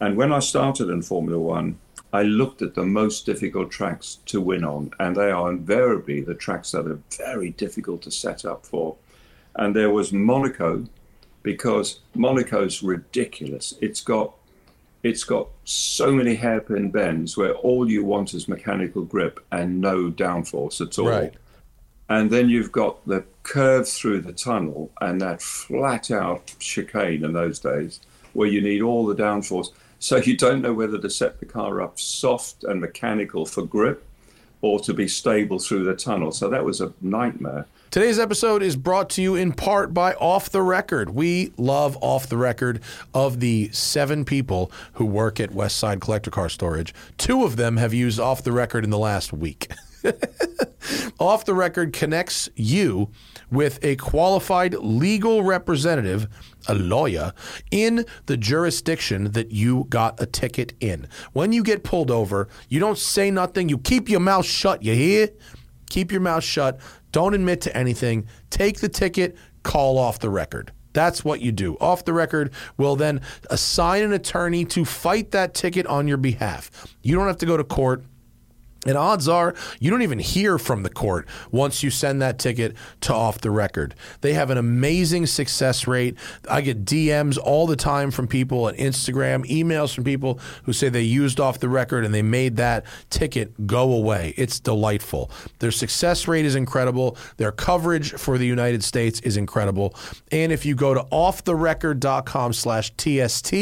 And when I started in Formula One, I looked at the most difficult tracks to win on, and they are invariably the tracks that are very difficult to set up for. And there was Monaco, because Monaco's ridiculous. It's got it's got so many hairpin bends where all you want is mechanical grip and no downforce at all. Right. And then you've got the curve through the tunnel and that flat out chicane in those days where you need all the downforce. So you don't know whether to set the car up soft and mechanical for grip or to be stable through the tunnel. So that was a nightmare. Today's episode is brought to you in part by Off the Record. We love Off the Record. Of the seven people who work at Westside Collector Car Storage, two of them have used Off the Record in the last week. Off the Record connects you with a qualified legal representative, a lawyer, in the jurisdiction that you got a ticket in. When you get pulled over, you don't say nothing, you keep your mouth shut, you hear? Keep your mouth shut. Don't admit to anything. Take the ticket, call off the record. That's what you do. Off the record We'll then assign an attorney to fight that ticket on your behalf. You don't have to go to court. And odds are you don't even hear from the court once you send that ticket to off the record. They have an amazing success rate. I get DMs all the time from people on Instagram, emails from people who say they used off the record and they made that ticket go away. It's delightful. Their success rate is incredible. Their coverage for the United States is incredible. And if you go to offtherecord.com slash TST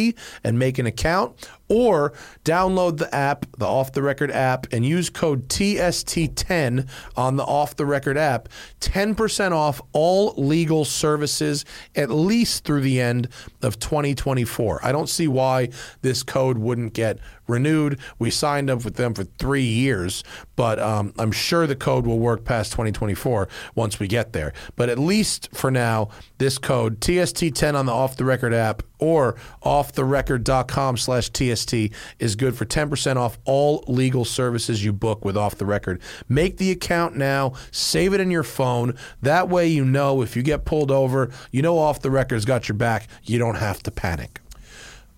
and make an account, or download the app, the Off the Record app, and use code TST10 on the Off the Record app. 10% off all legal services at least through the end of 2024. I don't see why this code wouldn't get renewed. We signed up with them for three years, but um, I'm sure the code will work past 2024 once we get there. But at least for now, this code TST10 on the Off the Record app or offtherecord.com slash TST is good for 10% off all legal services you book with Off the Record. Make the account now, save it in your phone. That way you know if you get pulled over, you know Off the Record's got your back. You don't have to panic.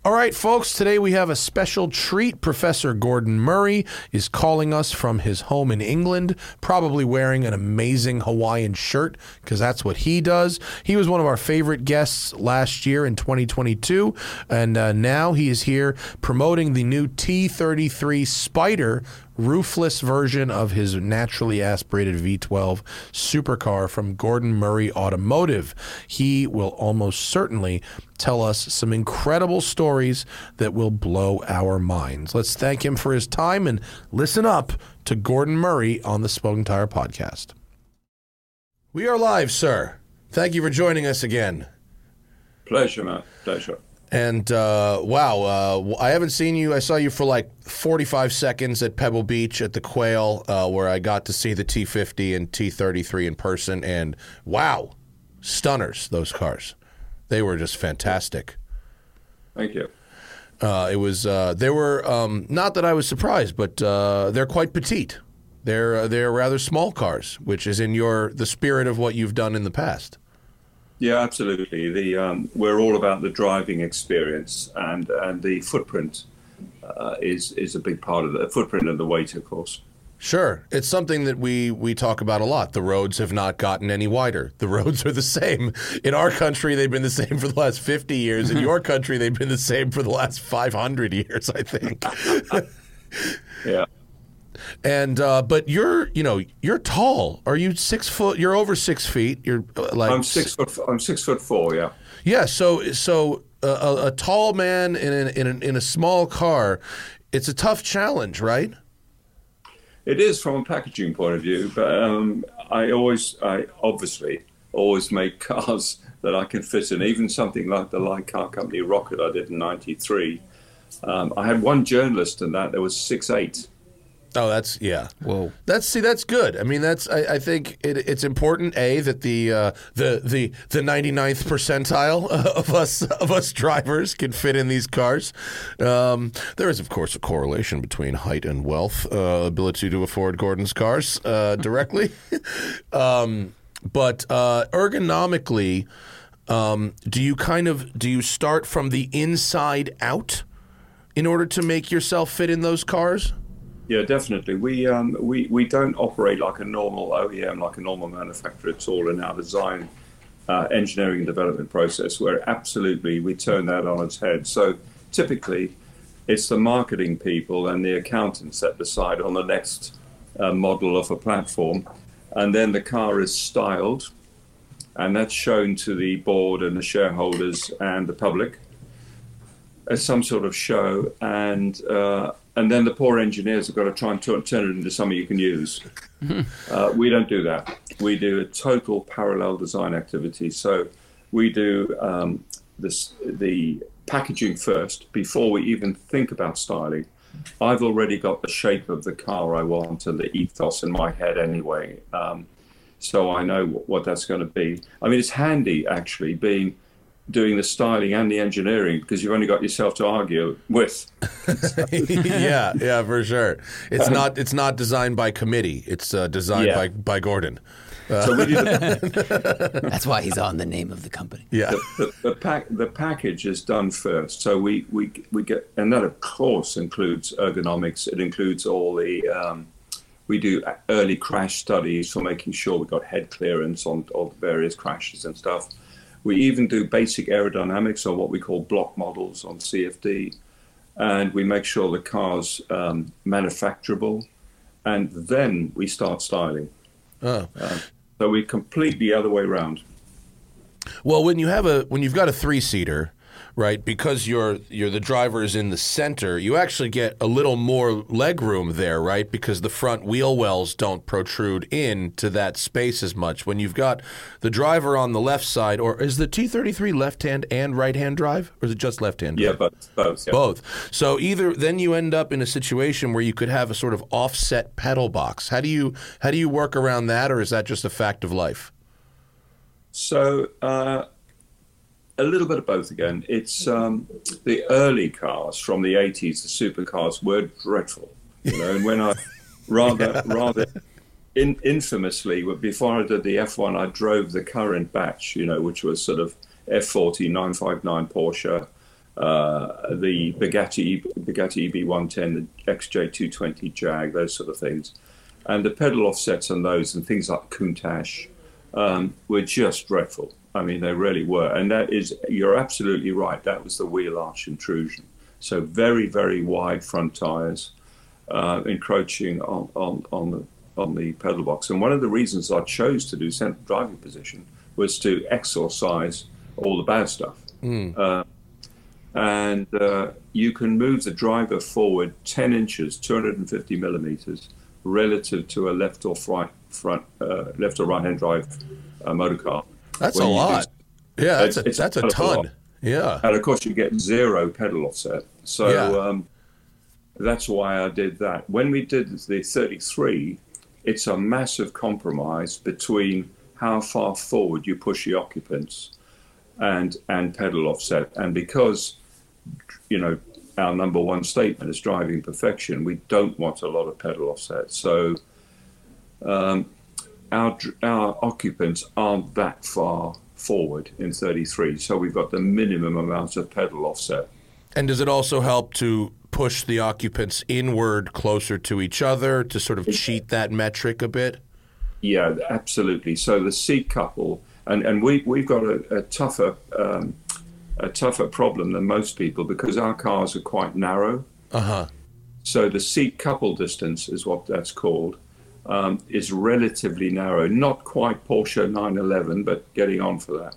All right, folks, today we have a special treat. Professor Gordon Murray is calling us from his home in England, probably wearing an amazing Hawaiian shirt because that's what he does. He was one of our favorite guests last year in 2022, and uh, now he is here promoting the new T33 Spyder roofless version of his naturally aspirated V12 supercar from Gordon Murray Automotive. He will almost certainly tell us some incredible stories that will blow our minds. Let's thank him for his time and listen up to Gordon Murray on the Smoking Tire Podcast. We are live, sir. Thank you for joining us again. Pleasure, Matt. Pleasure. And uh, wow, uh, I haven't seen you. I saw you for like 45 seconds at Pebble Beach at the Quail, uh, where I got to see the T50 and T33 in person. And wow, stunners, those cars. They were just fantastic. Thank you. Uh, it was, uh, they were, um, not that I was surprised, but uh, they're quite petite. They're, they're rather small cars, which is in your the spirit of what you've done in the past. Yeah, absolutely. The um, we're all about the driving experience, and and the footprint uh, is is a big part of the footprint and the weight, of course. Sure, it's something that we we talk about a lot. The roads have not gotten any wider. The roads are the same in our country. They've been the same for the last fifty years. In your country, they've been the same for the last five hundred years. I think. yeah. And uh, but you're you know you're tall. Are you six foot? You're over six feet. You're uh, like I'm six foot. I'm six foot four. Yeah. Yeah. So so uh, a, a, tall man in a, in a, in a small car, it's a tough challenge, right? It is from a packaging point of view, but um, I always I obviously always make cars that I can fit in. Even something like the Light Car Company Rocket I did in '93. Um, I had one journalist in that. There was six eight. Oh, that's yeah. Well, that's see, that's good. I mean, that's I, I think it, it's important a that the uh, the the the 99th percentile of us of us drivers can fit in these cars. Um, there is, of course, a correlation between height and wealth, uh, ability to afford Gordon's cars uh, directly. um, but uh, ergonomically, um, do you kind of do you start from the inside out? in order to make yourself fit in those cars? Yeah, definitely. We um, we we don't operate like a normal OEM, like a normal manufacturer. at all in our design, uh, engineering, and development process. Where absolutely we turn that on its head. So typically, it's the marketing people and the accountants that decide on the next uh, model of a platform, and then the car is styled, and that's shown to the board and the shareholders and the public as some sort of show, and uh, and then the poor engineers have got to try and turn, turn it into something you can use. uh, we don't do that. We do a total parallel design activity. So we do um, this the packaging first before we even think about styling. I've already got the shape of the car I want and the ethos in my head anyway. Um, so I know what, what that's going to be. I mean, it's handy actually being doing the styling and the engineering because you've only got yourself to argue with. yeah, yeah, for sure. It's not it's not designed by committee. It's uh, designed Yeah. by by Gordon. So we the, That's why he's on the name of the company. Yeah. the, the, pack, the package is done first. So we, we, we get, and that of course includes ergonomics. It includes all the, um, we do early crash studies for making sure we've got head clearance on all the various crashes and stuff. We even do basic aerodynamics or what we call block models on CFD. And we make sure the car's um, manufacturable. And then we start styling. Oh. So we complete the other way around. Well, when you have a when you've got a three seater, right? Because you're you're the driver is in the center, you actually get a little more leg room there, right? Because the front wheel wells don't protrude into that space as much. When you've got the driver on the left side, or is the T33 left hand and right hand drive, or is it just left hand? Yeah, both. both yeah. Both. So either then you end up in a situation where you could have a sort of offset pedal box. How do you how do you work around that, or is that just a fact of life? So uh, a little bit of both again. It's um, the early cars from the 80s, the supercars were dreadful. You know, and when I rather rather in, infamously before I did the F1, I drove the current batch. You know, which was sort of F40 959 Porsche. Uh, the Bugatti Bugatti EB110, the XJ220 Jag, those sort of things, and the pedal offsets on those and things like Countach um, were just dreadful. I mean, they really were. And that is, you're absolutely right. That was the wheel arch intrusion. So very, very wide front tires, uh, encroaching on, on, on the on the pedal box. And one of the reasons I chose to do central driving position was to exorcise all the bad stuff. Uh, and uh, you can move the driver forward 10 inches, 250 millimeters, relative to a left or right front, uh, left or right hand drive uh, motor car. That's a lot. Yeah, that's a, that's a lot. ton. Yeah. and of course you get zero pedal offset. So Yeah. um, that's why I did that. When we did the 33, it's a massive compromise between how far forward you push the occupants and and pedal offset. And because you know our number one statement is driving perfection, we don't want a lot of pedal offset. So um, our our occupants aren't that far forward in 33, so we've got the minimum amount of pedal offset. And does it also help to push the occupants inward closer to each other to sort of cheat that metric a bit? Yeah, absolutely. So the seat couple, and, and we we've got a, a tougher um, a tougher problem than most people because our cars are quite narrow. Uh huh. So the seat couple distance is what that's called. Um, is relatively narrow, not quite Porsche 911, but getting on for that.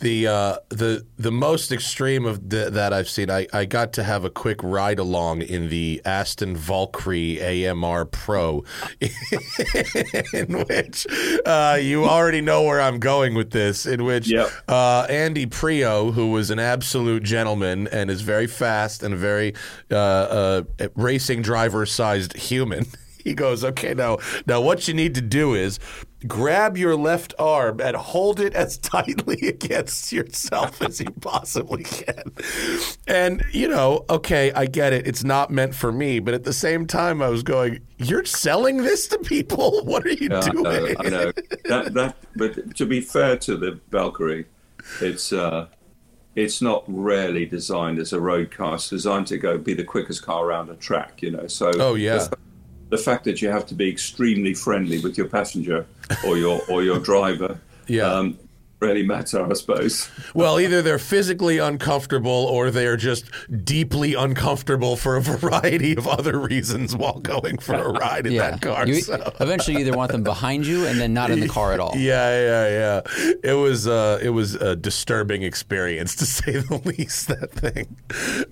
The uh, the the most extreme of the, that I've seen, I, I got to have a quick ride along in the Aston Valkyrie AMR Pro, in which uh, you already know where I'm going with this. In which Yep. uh, Andy Priaulx, who was an absolute gentleman and is very fast and a very uh, uh, racing driver sized human. He goes, okay, now, now what you need to do is grab your left arm and hold it as tightly against yourself as you possibly can. And, you know, okay, I get it. It's not meant for me. But at the same time, I was going, you're selling this to people? What are you Yeah, I doing? know, I know. That, that, but to be fair to the Valkyrie, it's uh, it's not really designed as a road car. It's designed to go be the quickest car around a track, you know. So Oh, yeah. The, fact that you have to be extremely friendly with your passenger or your or your driver, Yeah. um, really matter, I suppose. Well, either they're physically uncomfortable or they're just deeply uncomfortable for a variety of other reasons while going for a ride in Yeah. that car. You, so. Eventually, you either want them behind you and then not in the car at all. Yeah, yeah, yeah. It was uh, it was a disturbing experience to say the least. That thing.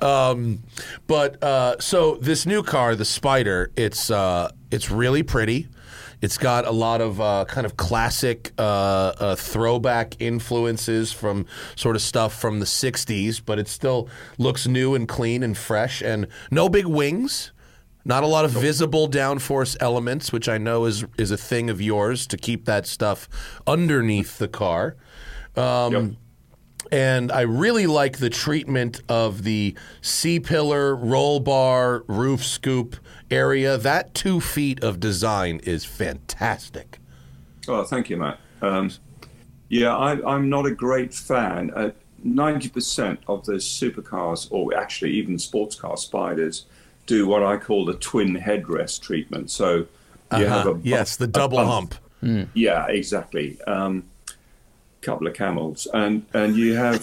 Um, but uh, so this new car, the Spyder, it's uh, it's really pretty. It's got a lot of uh, kind of classic uh, uh, throwback influences from sort of stuff from the '60s, but it still looks new and clean and fresh, and no big wings. Not a lot of visible downforce elements, which I know is is a thing of yours to keep that stuff underneath the car. Um, Yep. And I really like the treatment of the C pillar, roll bar, roof scoop area. That two feet of design is fantastic. Oh, thank you, Matt. Um, yeah, I, I'm not a great fan. Uh, 90% of the supercars, or actually even sports car spiders, do what I call the twin headrest treatment. So you have a bump- yes, the a double bump. hump. Yeah, exactly. Um, couple of camels, and and you have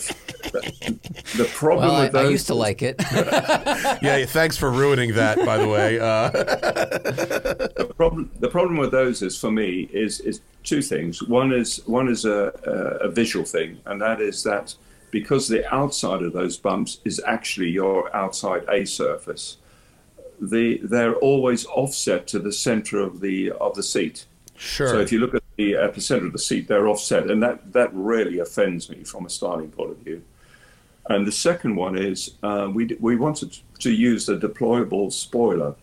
the, the problem Well, I, with those. I used to like it. Yeah, thanks for ruining that, by the way. Uh, the problem the problem with those is for me is is two things. One is one is a, a, a visual thing, and that is that because the outside of those bumps is actually your outside A surface, the they're always offset to the center of the of the seat. Sure. So if you look at the at the center of the seat, they're offset, and that that really offends me from a styling point of view. And the second one is uh, we we wanted to use a deployable spoiler,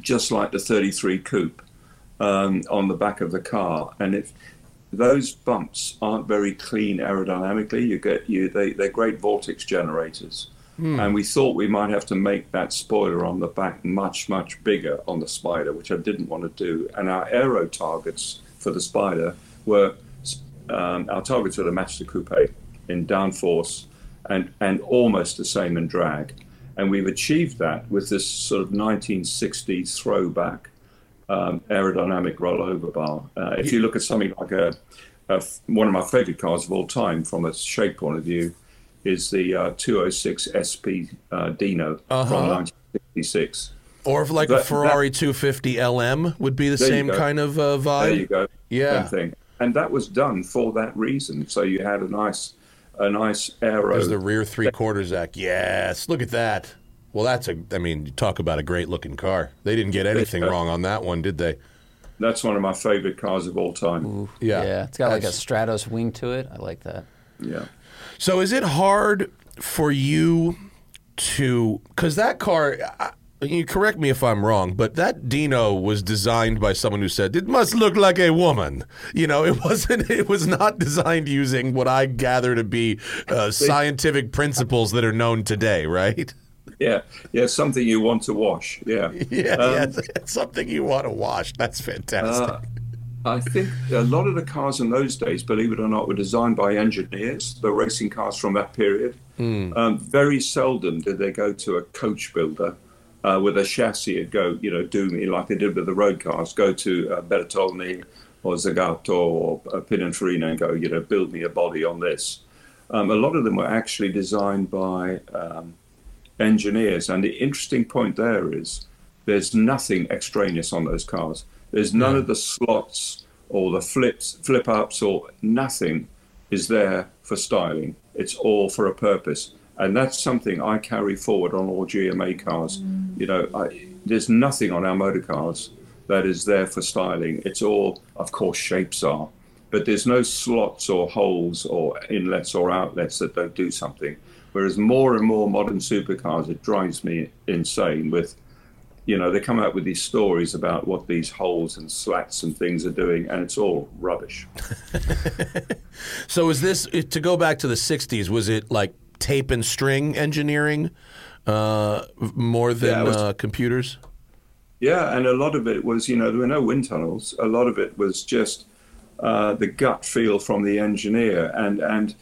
just like the 33 coupe, um, on the back of the car, and if those bumps aren't very clean aerodynamically, you get you they they're great vortex generators. And we thought we might have to make that spoiler on the back much, much bigger on the Spyder, which I didn't want to do. And our aero targets for the Spyder were um, our targets were the Master Coupe in downforce and, and almost the same in drag. And we've achieved that with this sort of 1960s throwback um, aerodynamic rollover bar. Uh, if you look at something like a, a one of my favorite cars of all time from a shape point of view is the uh, 206 SP uh, Dino from 1966. or if like a that- Ferrari 250 LM would be the same kind of uh, vibe. There you go. Yeah. Same thing. And that was done for that reason. So you had a nice, a nice aero. There's the rear three quarters act. Yes, look at that. Well, that's a. I mean, you talk about a great looking car. They didn't get anything Yeah. wrong on that one, did they? That's one of my favorite cars of all time. Yeah. yeah, it's got like a Stratos wing to it. I like that. Yeah. So is it hard for you to because that car? I, you correct me if I'm wrong, but that Dino was designed by someone who said it must look like a woman. You know, it wasn't. It was not designed using what I gather to be uh, scientific principles that are known today, right? Yeah. Yeah. Something you want to wash. Yeah. Yeah, Um, yeah, something you want to wash. That's fantastic. Uh, I think a lot of the cars in those days, believe it or not, were designed by engineers, the racing cars from that period. Um, very seldom did they go to a coach builder uh, with a chassis and go, you know, do me like they did with the road cars, go to uh, Bertolini or Zagato or uh, Pininfarina and go, you know, build me a body on this. Um, a lot of them were actually designed by um, engineers. And the interesting point there is there's nothing extraneous on those cars. There's none of the slots or the flips, flip ups, or nothing is there for styling. It's all for a purpose. And that's something I carry forward on all GMA cars. Mm. You know, I, there's nothing on our motor cars that is there for styling. It's all, of course, shapes are, but there's no slots or holes or inlets or outlets that don't do something. Whereas more and more modern supercars, it drives me insane with, you know, they come out with these stories about what these holes and slats and things are doing, and it's all rubbish. So is this to go back to the '60s? Was it like tape and string engineering uh, more than Yeah, was- uh, computers? Yeah, and a lot of it was, you know, there were no wind tunnels. A lot of it was just uh, the gut feel from the engineer, and and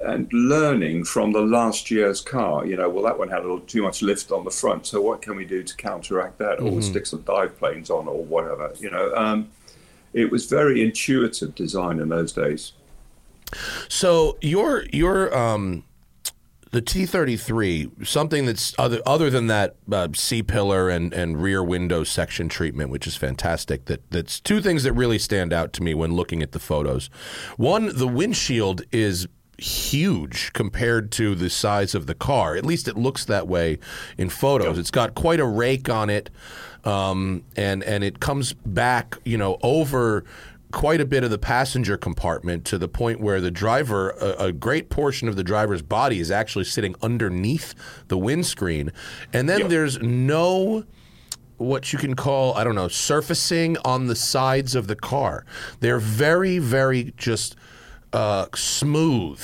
and learning from the last year's car. You know, well, that one had a little too much lift on the front, so what can we do to counteract that? Or stick some dive planes on, or whatever. You know, um, it was very intuitive design in those days. So your your um the T thirty three something that's other other than that uh, C pillar and and rear window section treatment, which is fantastic. That that's two things that really stand out to me when looking at the photos. One, the windshield is huge compared to the size of the car. At least it looks that way in photos. It's got quite a rake on it, um, and and it comes back, you know, over quite a bit of the passenger compartment to the point where the driver, a, a, great portion of the driver's body is actually sitting underneath the windscreen. And then there's no what you can call, I don't know, surfacing on the sides of the car. They're very, very just uh, smooth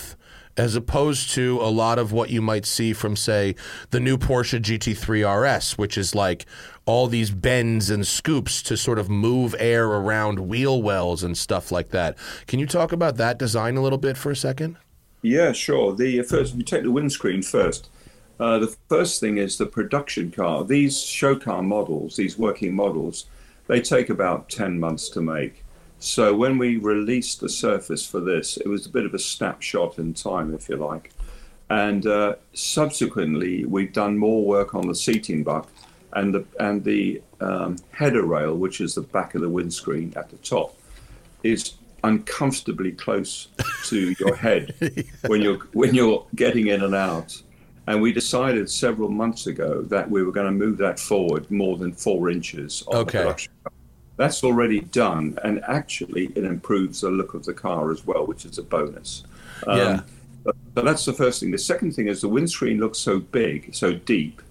as opposed to a lot of what you might see from, say, the new Porsche GT3 RS, which is like all these bends and scoops to sort of move air around wheel wells and stuff like that. Can you talk about that design a little bit for a second? Yeah, sure. The uh, first, if you take the windscreen first, uh, the first thing is the production car. These show car models, these working models, they take about 10 months to make. So when we released the surface for this, it was a bit of a snapshot in time, if you like. And uh, subsequently, we've done more work on the seating buck and the and the um, header rail, which is the back of the windscreen at the top, is uncomfortably close to your head when you're when you're getting in and out. And we decided several months ago that we were going to move that forward more than four inches Okay. The production. That's already done, and actually, it improves the look of the car as well, which is a bonus. Um, Yeah. But, but that's the first thing. The second thing is the windscreen looks so big, so deep,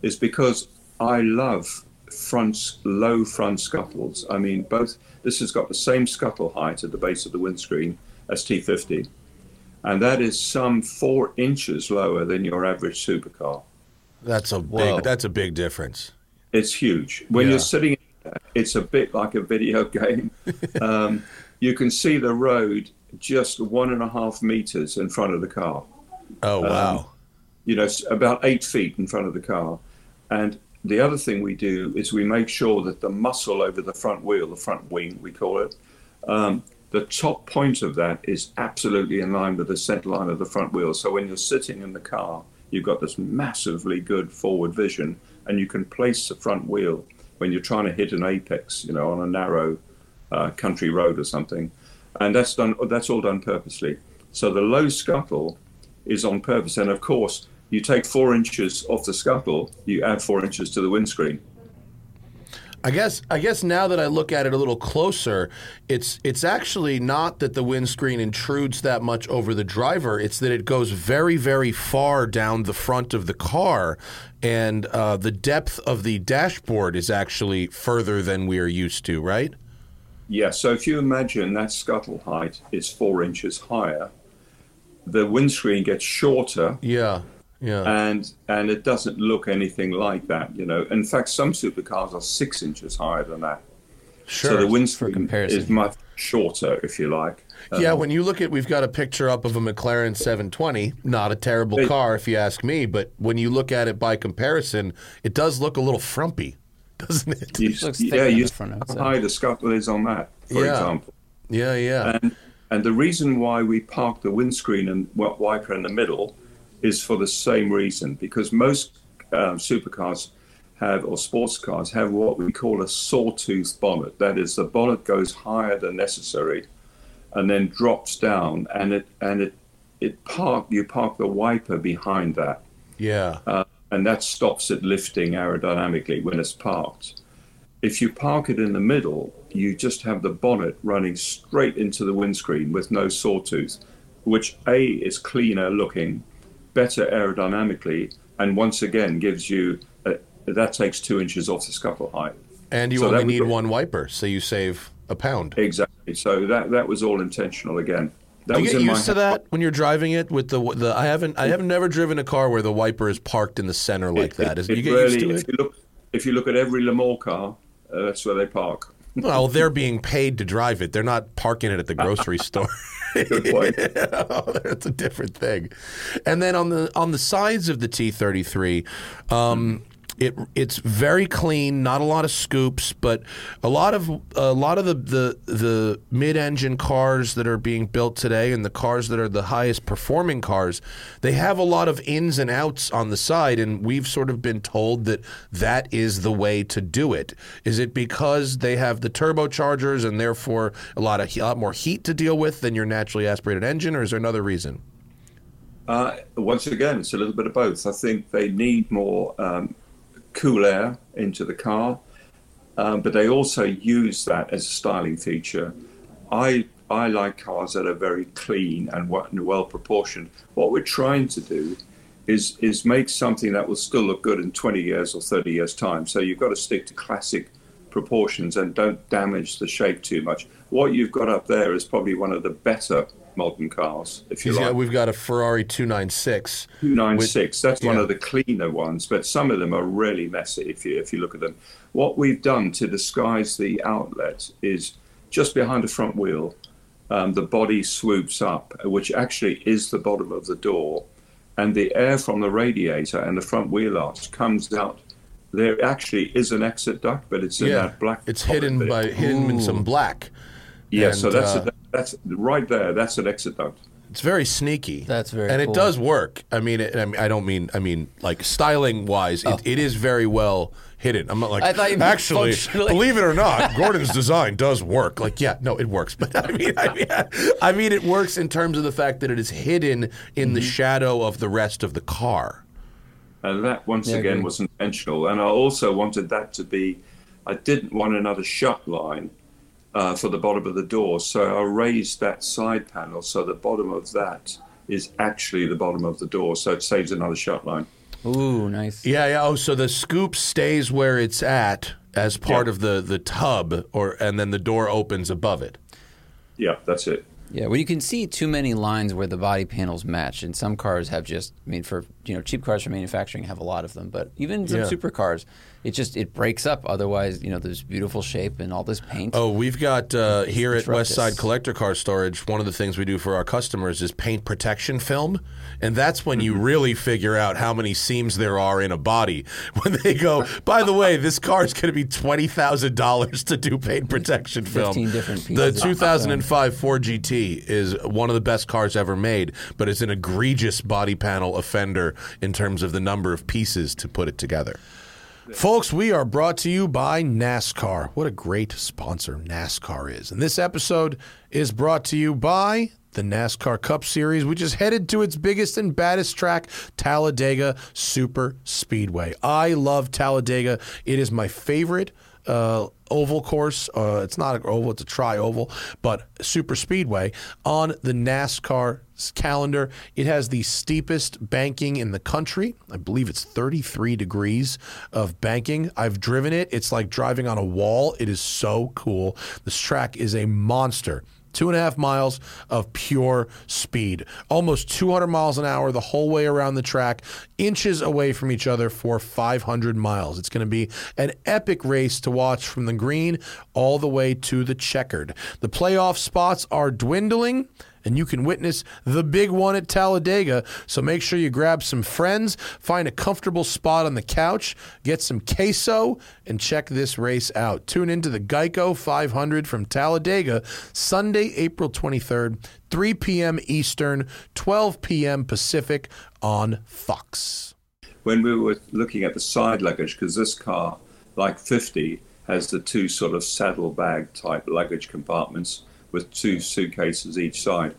is because I love front, low front scuttles. I mean, both. This has got the same scuttle height at the base of the windscreen as T50, and that is some four inches lower than your average supercar. That's a Whoa. big. That's a big difference. It's huge. When Yeah. you're sitting, it's a bit like a video game. um, you can see the road just one and a half meters in front of the car. Oh wow. you know, about eight feet in front of the car. And the other thing we do is we make sure that the muscle over the front wheel, the front wing, we call it, um, the top point of that is absolutely in line with the center line of the front wheel. So when you're sitting in the car, you've got this massively good forward vision, and you can place the front wheel when you're trying to hit an apex, you know, on a narrow uh, country road or something. And that's done. That's all done purposely. So the low scuttle is on purpose. And of course, you take four inches off the scuttle, you add four inches to the windscreen. I guess I guess now that I look at it a little closer, it's it's actually not that the windscreen intrudes that much over the driver. It's that it goes very very far down the front of the car, and uh, the depth of the dashboard is actually further than we are used to. Right? Yeah, so if you imagine that scuttle height is four inches higher, the windscreen gets shorter Yeah. Yeah. and and it doesn't look anything like that, you know. In fact, some supercars are six inches higher than that. sure. So the windscreen comparison. is much shorter, if you like. yeah, um, when you look at, we've got a picture up of a McLaren 720. Not a terrible Hey. car, if you ask me. But when you look at it by comparison, it does look a little frumpy, doesn't it? You, looks yeah, you the see front, how say. high the scuttle is on that, for Yeah. example. Yeah, yeah. And and the reason why we park the windscreen and wi- wiper in the middle is for the same reason because most um, supercars have or sports cars have what we call a sawtooth bonnet. That is, the bonnet goes higher than necessary, and then drops down, and it and it it park you park the wiper behind that yeah. uh, and that stops it lifting aerodynamically when it's parked. If you park it in the middle, you just have the bonnet running straight into the windscreen with no sawtooth, which A is cleaner looking, better aerodynamically, and once again gives you a, that takes two inches off the scuttle height. And you So only was need one wiper, so you save a pound. Exactly. So that that was all intentional again. That Do you was get used to that when you're driving it with the the? I haven't I haven't never driven a car where the wiper is parked in the center like that. Is, It you get really, used to it. if you look if you look at every Le Mans car, uh, that's where they park. Well, they're being paid to drive it. They're not parking it at the grocery store. Good point. That's a different thing. And then on the on the sides of the T33, um, it it's very clean, not a lot of scoops, but a lot of a lot of the the, the mid-engine cars that are being built today and the cars that are the highest performing cars, they have a lot of ins and outs on the side and we've sort of been told that that is the way to do it. Is it because they have the turbochargers and therefore a lot of a lot more heat to deal with than your naturally aspirated engine or is there another reason? Uh, once again, it's a little bit of both. I think they need more um, cool air into the car, um, but they also use that as a styling feature. I I like cars that are very clean and well proportioned. What we're trying to do is is make something that will still look good in 20 years or 30 years time. So you've got to stick to classic proportions and don't damage the shape too much. What you've got up there is probably one of the better modern cars, if you He's like. got- we've got a Ferrari 296. 296. That's one of the cleaner ones, but some of them are really messy if you if you look at them. What we've done to disguise the outlet is just behind the front wheel, um, the body swoops up, which actually is the bottom of the door, and the air from the radiator and the front wheel arch comes out. There actually is an exit duct, but it's in Yeah, that black. it's hidden bit. by hidden in some black. Yeah, and, so that's uh, a, that's right there. That's an exit duct. It's very sneaky. That's very and cool. it does work. I mean, it, I mean, I don't mean, I mean, like styling wise, it, it is very well hidden. I'm not like I thought you actually, believe it or not, Gordon's design does work. Like, yeah, no, it works. But I mean, I mean, I mean, it works in terms of the fact that it is hidden in the Mm-hmm. shadow of the rest of the car. And that once Yeah, again agree. was intentional. And I also wanted that to be, I didn't want another shut line uh, for the bottom of the door. So I raised that side panel so the bottom of that is actually the bottom of the door. So it saves another shut line. Ooh, nice. Yeah, yeah. Oh, so the scoop stays where it's at as part Yeah. of the the tub, or and then the door opens above it. Yeah, that's it. Yeah, well, you can see too many lines where the body panels match, and some cars have just. I mean, for you know, cheap cars for manufacturing have a lot of them, but even some Yeah. supercars, it just it breaks up. Otherwise, you know, there's beautiful shape and all this paint. Oh, we've got uh, here at disrupt West Side. Collector Car Storage. One of the things we do for our customers is paint protection film, and that's when you really figure out how many seams there are in a body. When they go, by the way, this car is going to be twenty thousand dollars to do paint protection film. 15 different The pieces of 2005 Ford GT is one of the best cars ever made, but it's an egregious body panel offender in terms of the number of pieces to put it together. Folks, we are brought to you by NASCAR. What a great sponsor NASCAR is. And this episode is brought to you by the NASCAR Cup Series, which is headed to its biggest and baddest track, Talladega Super Speedway. I love Talladega. It is my favorite uh, oval course. Uh, it's not an oval, it's a tri oval, but super speedway on the NASCAR calendar. It has the steepest banking in the country. I believe it's 33 degrees of banking. I've driven it. It's like driving on a wall. It is so cool. This track is a monster. Two and a half miles of pure speed, almost 200 miles an hour the whole way around the track, inches away from each other for 500 miles. It's going to be an epic race to watch from the green all the way to the checkered. The playoff spots are dwindling and you can witness the big one at Talladega. So make sure you grab some friends, find a comfortable spot on the couch, get some queso, and check this race out. Tune into the Geico 500 from Talladega Sunday, April 23rd, 3 p.m. Eastern, 12 p.m. Pacific on Fox. when we were looking at the side luggage, because this car, like 50, has the two sort of saddlebag type luggage compartments with two suitcases each side.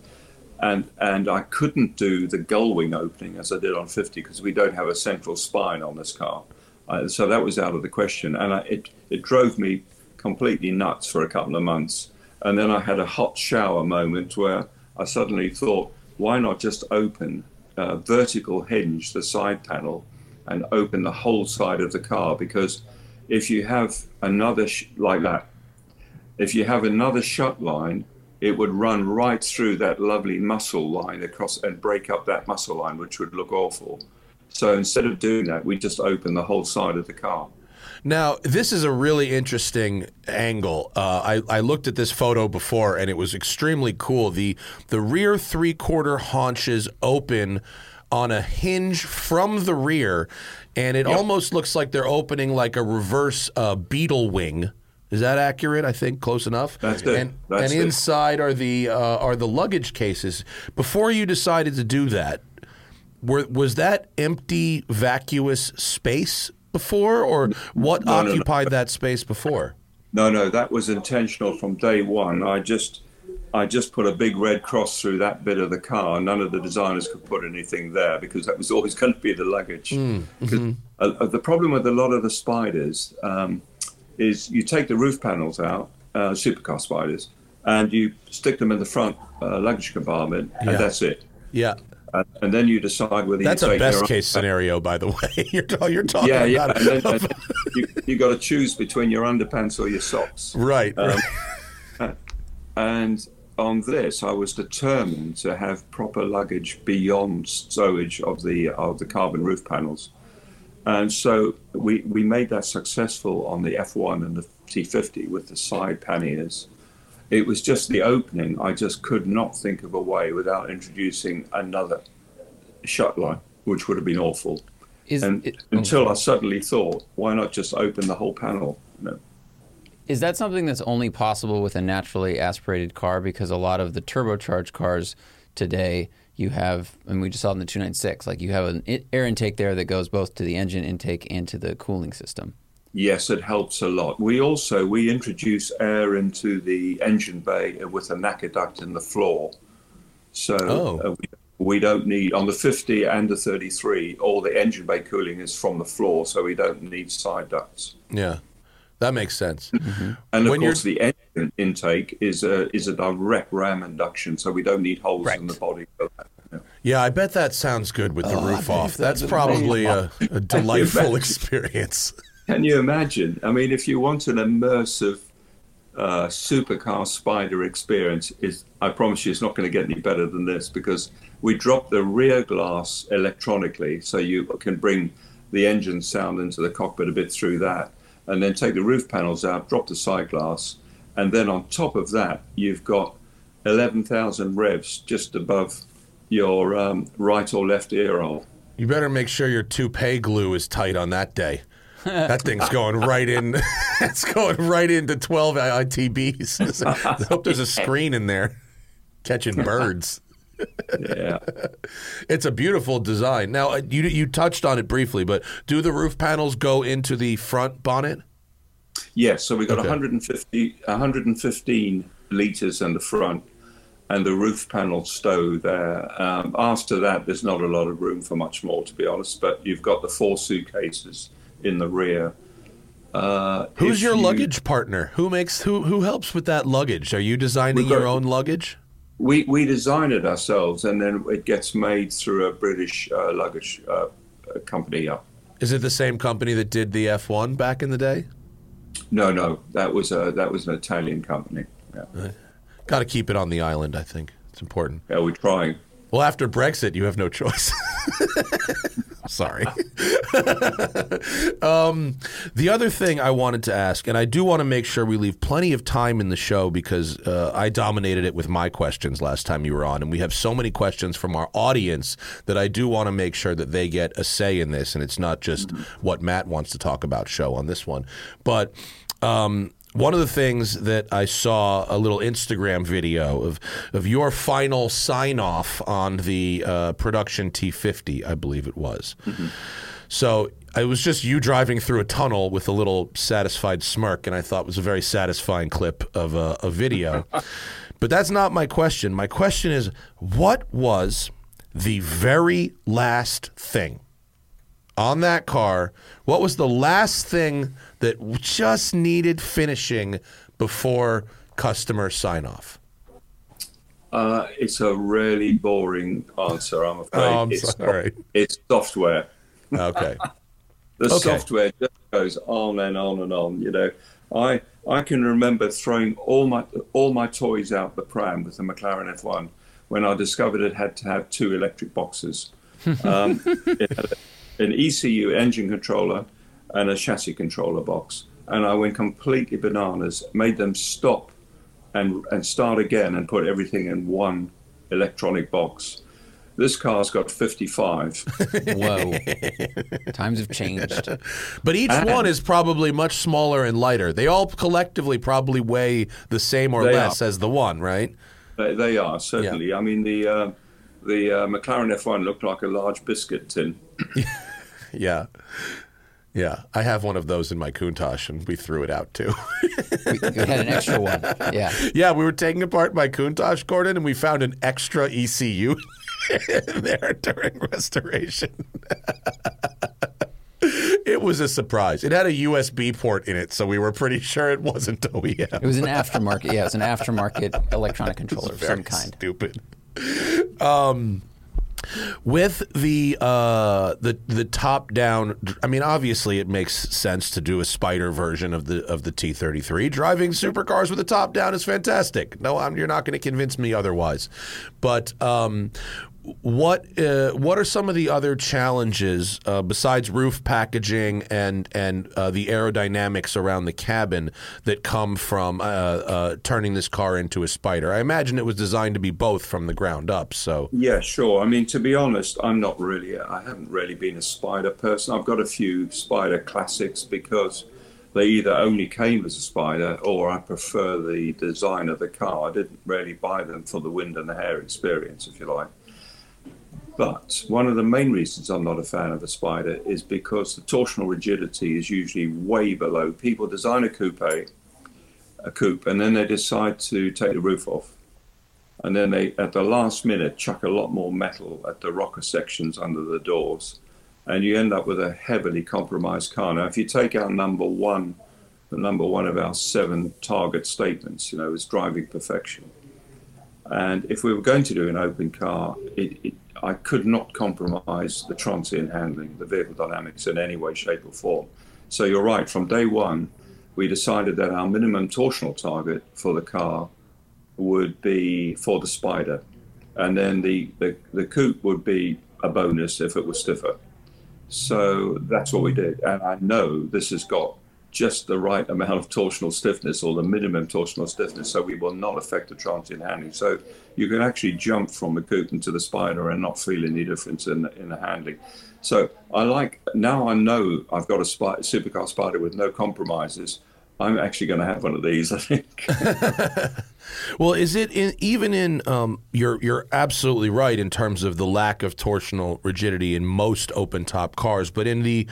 And, and I couldn't do the gull wing opening as I did on 50 because we don't have a central spine on this car. Uh, so that was out of the question. And I, it, it drove me completely nuts for a couple of months. And then I had a hot shower moment where I suddenly thought, why not just open uh, vertical hinge the side panel and open the whole side of the car? Because if you have another sh- like that, if you have another shut line, it would run right through that lovely muscle line across and break up that muscle line, which would look awful. So instead of doing that, we just open the whole side of the car. Now, this is a really interesting angle. Uh, I, I looked at this photo before, and it was extremely cool. the The rear three quarter haunches open on a hinge from the rear, and it almost looks like they're opening like a reverse uh, beetle wing. Is that accurate? I think close enough. That's it. And, That's and it. inside are the uh, are the luggage cases. Before you decided to do that, were, was that empty, vacuous space before, or what No, no, no. occupied that space before? No, no, that was intentional from day one. I just, I just put a big red cross through that bit of the car. None of the designers could put anything there because that was always going to be the luggage. Mm, 'Cause, mm-hmm. uh, uh, the problem with a lot of the spiders um, is you take the roof panels out, uh, supercar spiders, and you stick them in the front uh, luggage compartment, and Yeah. that's it. Yeah, And, and then you decide whether that's a best case scenario, by the way. you're, you're talking Yeah, yeah. about And then, and you, you got to choose between your underpants or your socks. right. Um, right. And on this, I was determined to have proper luggage beyond stowage of the of the carbon roof panels. And so we, we made that successful on the F1 and the T50 with the side panniers. It was just the opening. I just could not think of a way without introducing another shut line, which would have been awful. Is And it- oh. until I suddenly thought, why not just open the whole panel? No. Is that something that's only possible with a naturally aspirated car? Because a lot of the turbocharged cars today, you have, and we just saw in the 296, like you have an air intake there that goes both to the engine intake and to the cooling system. Yes, it helps a lot. We also we introduce air into the engine bay with a NACA duct in the floor, so Oh. uh, we, we don't need on the 50 and the 33. All the engine bay cooling is from the floor, so we don't need side ducts. yeah, that makes sense. And of When course, the engine intake is a is a direct ram induction, so we don't need holes in the body. for that. Yeah. Yeah, I bet that sounds good with the Oh, roof off. That's that's probably a, a delightful imagine? experience. Can you imagine? I mean, if you want an immersive uh, supercar spider experience, is I promise you, it's not going to get any better than this because we drop the rear glass electronically, so you can bring the engine sound into the cockpit a bit through that, and then take the roof panels out, drop the side glass, and then on top of that, you've got 11,000 revs just above your um, right or left ear hole. You better make sure your toupee glue is tight on that day. That thing's going right in. it's going right into 12 ITBs. I hope there's a screen in there catching birds. Yeah. It's a beautiful design. Now, uh, you you touched on it briefly, but do the roof panels go into the front bonnet? Yes, so we've got Okay. 150, 115 litres in the front and the roof panel stow there. Um, after that, there's not a lot of room for much more, to be honest, but you've got the four suitcases in the rear. Uh, Who's your you- luggage partner? Who makes who who helps with that luggage? Are you designing got- your own luggage? We, we design it ourselves and then it gets made through a British uh, luggage uh, company. Is it the same company that did the F1 back in the day? No, no, that was, a, that was an Italian company. Yeah, Got to keep it on the island, I think. It's important. yeah we're trying. Well, after Brexit, you have no choice. Sorry. um, the other thing I wanted to ask, and I do want to make sure we leave plenty of time in the show because uh, I dominated it with my questions last time you were on, and we have so many questions from our audience that I do want to make sure that they get a say in this, and it's not just what Matt wants to talk about show on this one. But um, one of the things that I saw a little Instagram video of of your final sign off on the uh, production T50, I believe it was. So it was just you driving through a tunnel with a little satisfied smirk, and I thought it was a very satisfying clip of a, a video. but that's not my question. My question is, what was the very last thing on that car, what was the last thing that just needed finishing before customer sign off? Uh, it's a really boring answer, I'm afraid. Oh, I'm it's, sorry. it's software. Okay. The Okay. software just goes on and on and on. You know, I I can remember throwing all my all my toys out the pram with the McLaren F1 when I discovered it had to have two electric boxes. Um, it had an ECU engine controller, and a chassis controller box. And I went completely bananas, made them stop and, and start again and put everything in one electronic box. This car's got 55. Whoa. Times have changed. But each And- one is probably much smaller and lighter. They all collectively probably weigh the same or less are. as the one, right? they, they are, certainly. I mean, the, uh, the uh, McLaren F1 looked like a large biscuit tin. Yeah. Yeah. I have one of those in my Countach and we threw it out too. We, we had an extra one. Yeah. yeah, we were taking apart my Countach, Gordon, and we found an extra ECU in there during restoration. it was a surprise. It had a USB port in it, so we were pretty sure it wasn't OEM. It was an aftermarket. Yeah, it was an aftermarket electronic controller of some kind. Stupid. Um, with the uh, the the top down, I mean, obviously it makes sense to do a spider version of the of the T thirty three. Driving supercars with a top down is fantastic. No, I'm, you're not going to convince me otherwise. But um, what uh, what are some of the other challenges uh, besides roof packaging and and uh, the aerodynamics around the cabin that come from uh, uh, turning this car into a spider? I imagine it was designed to be both from the ground up. So Yeah, sure. I mean, to be honest, I'm not really, I haven't really been a spider person. I've got a few spider classics because they either only came as a spider or I prefer the design of the car. I didn't really buy them for the wind and the hair experience, if you like. But one of the main reasons I'm not a fan of a spider is because the torsional rigidity is usually way below. People design a coupe, a coupe, and then they decide to take the roof off. And then they at the last minute chuck a lot more metal at the rocker sections under the doors. And you end up with a heavily compromised car. Now if you take our number one the number one of our seven target statements you know is driving perfection. And if we were going to do an open car it, it, i could not compromise the transient handling the vehicle dynamics in any way shape or form. So you're right. From day one we decided that our minimum torsional target for the car would be for the spider, and then the, the, the coupe would be a bonus if it was stiffer. So that's what we did, and I know this has got just the right amount of torsional stiffness or the minimum torsional stiffness, so we will not affect the transient handling. So you can actually jump from the coupe into the spider and not feel any difference in the, in the handling. So I like now I know I've got a spi- supercar spider with no compromises. I'm actually going to have one of these, I think. Well, is it in, even in? Um, you're you're absolutely right in terms of the lack of torsional rigidity in most open top cars, but in the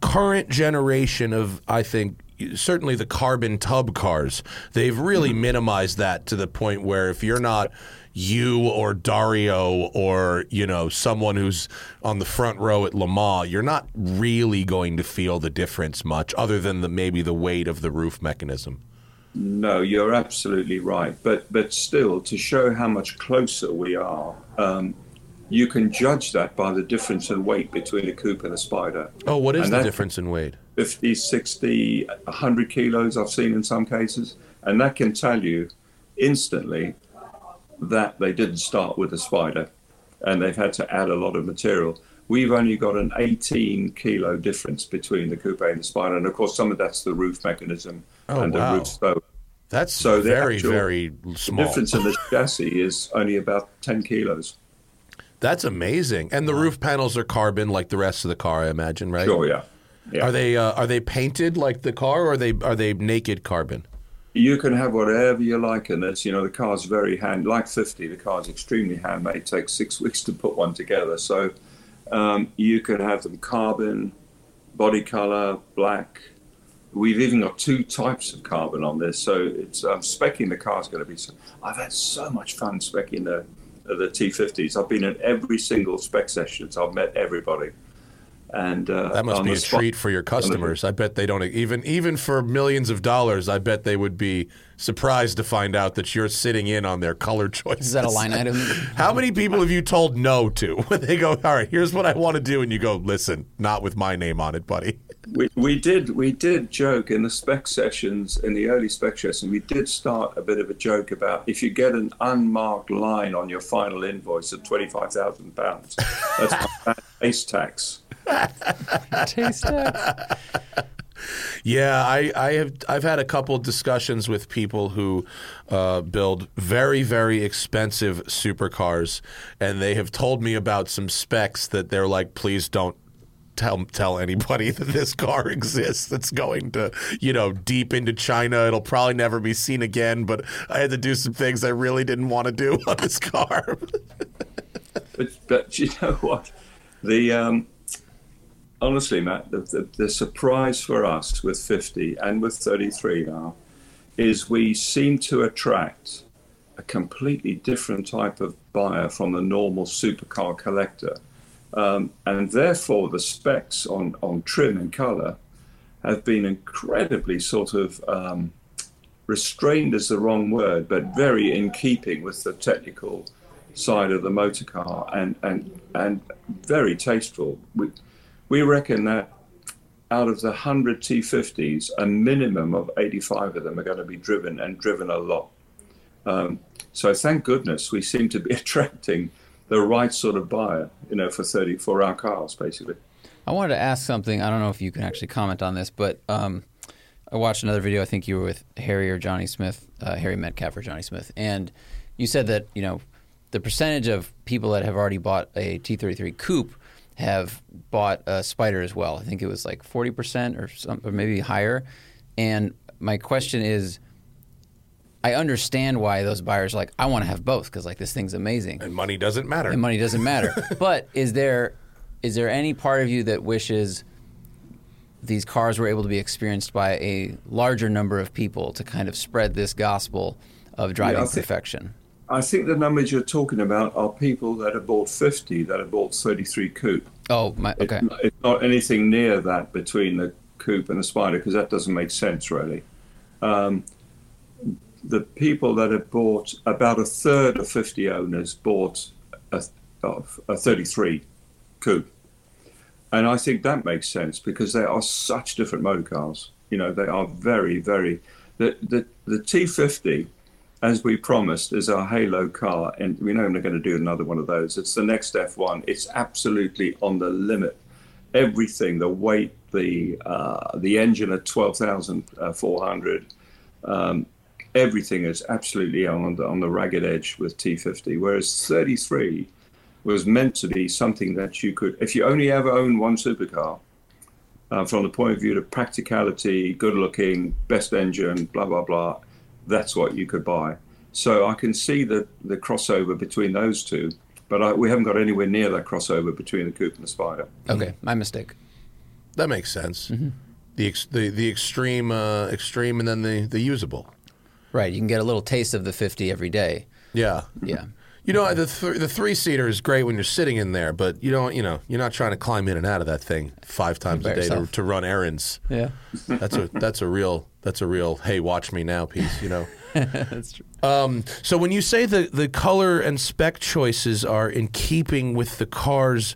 current generation of, I think. Certainly, the carbon tub cars, they've really minimized that to the point where if you're not you or Dario or you know someone who's on the front row at Le Mans, you're not really going to feel the difference much, other than the maybe the weight of the roof mechanism. No, you're absolutely right. But but still, to show how much closer we are, um, you can judge that by the difference in weight between a coupe and a spider. Oh, what is And the that- difference in weight? 50, 60, 100 kilos I've seen in some cases. And that can tell you instantly that they didn't start with a spider and they've had to add a lot of material. We've only got an 18 kilo difference between the coupe and the spider. And of course, some of that's the roof mechanism Oh, and wow. the roof stove. That's So very, very The small. difference in the chassis is only about 10 kilos. That's amazing. And the roof panels are carbon like the rest of the car, I imagine, right? Sure, yeah. Yeah. Are they uh, are they painted like the car, or are they are they naked carbon? You can have whatever you like in this. You know, the car's very hand, like 50, the car's extremely handmade. It takes six weeks to put one together. So um, you could have them carbon, body color, black. We've even got two types of carbon on this. So it's um, specking the car's going to be. So, I've had so much fun specking the the T50s. I've been in every single spec session. So I've met everybody. And uh, That must be a spot- treat for your customers. I bet they don't even even for millions of dollars. I bet they would be surprised to find out that you're sitting in on their color choices. Is that a line item? How many people have you told no to when they go, "All right, here's what I want to do," and you go, "Listen, not with my name on it, buddy." We, we did we did joke in the spec sessions in the early spec session we did start a bit of a joke about if you get an unmarked line on your final invoice of twenty five thousand pounds that's my base tax Taste test. Yeah, I, I have I've had a couple discussions with people who uh, build very very expensive supercars, and they have told me about some specs that they're like, please don't tell tell anybody that this car exists. that's going to you know deep into China. It'll probably never be seen again. But I had to do some things I really didn't want to do on this car. but but you know what, the um, honestly, Matt, the, the, the, surprise for us with 50 and with 33 now is we seem to attract a completely different type of buyer from the normal supercar collector. Um, and therefore, the specs on, on trim and color have been incredibly sort of um, restrained, is the wrong word, but very in keeping with the technical side of the motor car and, and, and very tasteful. We, we reckon that out of the 100 T50s, a minimum of 85 of them are going to be driven and driven a lot. Um, so thank goodness we seem to be attracting the right sort of buyer, you know, for 30 for our cars, basically. I wanted to ask something. I don't know if you can actually comment on this, but um, I watched another video. I think you were with Harry or Johnny Smith, uh, Harry Metcalf or Johnny Smith, and you said that you know the percentage of people that have already bought a T33 coupe have bought a Spider as well. I think it was like 40% or, some, or maybe higher. And my question is I understand why those buyers are like, I want to have both because like this thing's amazing. And money doesn't matter. And money doesn't matter. but is there is there any part of you that wishes these cars were able to be experienced by a larger number of people to kind of spread this gospel of driving yeah, perfection? I think the numbers you're talking about are people that have bought 50 that have bought 33 coupe. Oh, my, okay. It's, it's not anything near that between the coupe and the spider because that doesn't make sense really. Um, the people that have bought about a third of 50 owners bought a, a 33 coupe. And I think that makes sense because they are such different motor cars. You know, they are very, very. The, the, the T50 as we promised, is our Halo car, and we know we're going to do another one of those. It's the next F1. It's absolutely on the limit. Everything, the weight, the uh, the engine at twelve thousand four hundred, um, everything is absolutely on the on the ragged edge with T50. Whereas 33 was meant to be something that you could, if you only ever own one supercar, uh, from the point of view of practicality, good looking, best engine, blah blah blah that's what you could buy. So I can see the, the crossover between those two, but I, we haven't got anywhere near that crossover between the coupe and the spider. Okay, my mistake. That makes sense. Mm-hmm. The, ex, the the extreme uh, extreme and then the the usable. Right, you can get a little taste of the 50 every day. Yeah. Yeah. You know, the th- the three seater is great when you're sitting in there, but you don't, you know, you're not trying to climb in and out of that thing five times a day to, to, run errands. Yeah, that's a that's a real that's a real hey watch me now piece you know? That's true. Um, so when you say the the color and spec choices are in keeping with the car's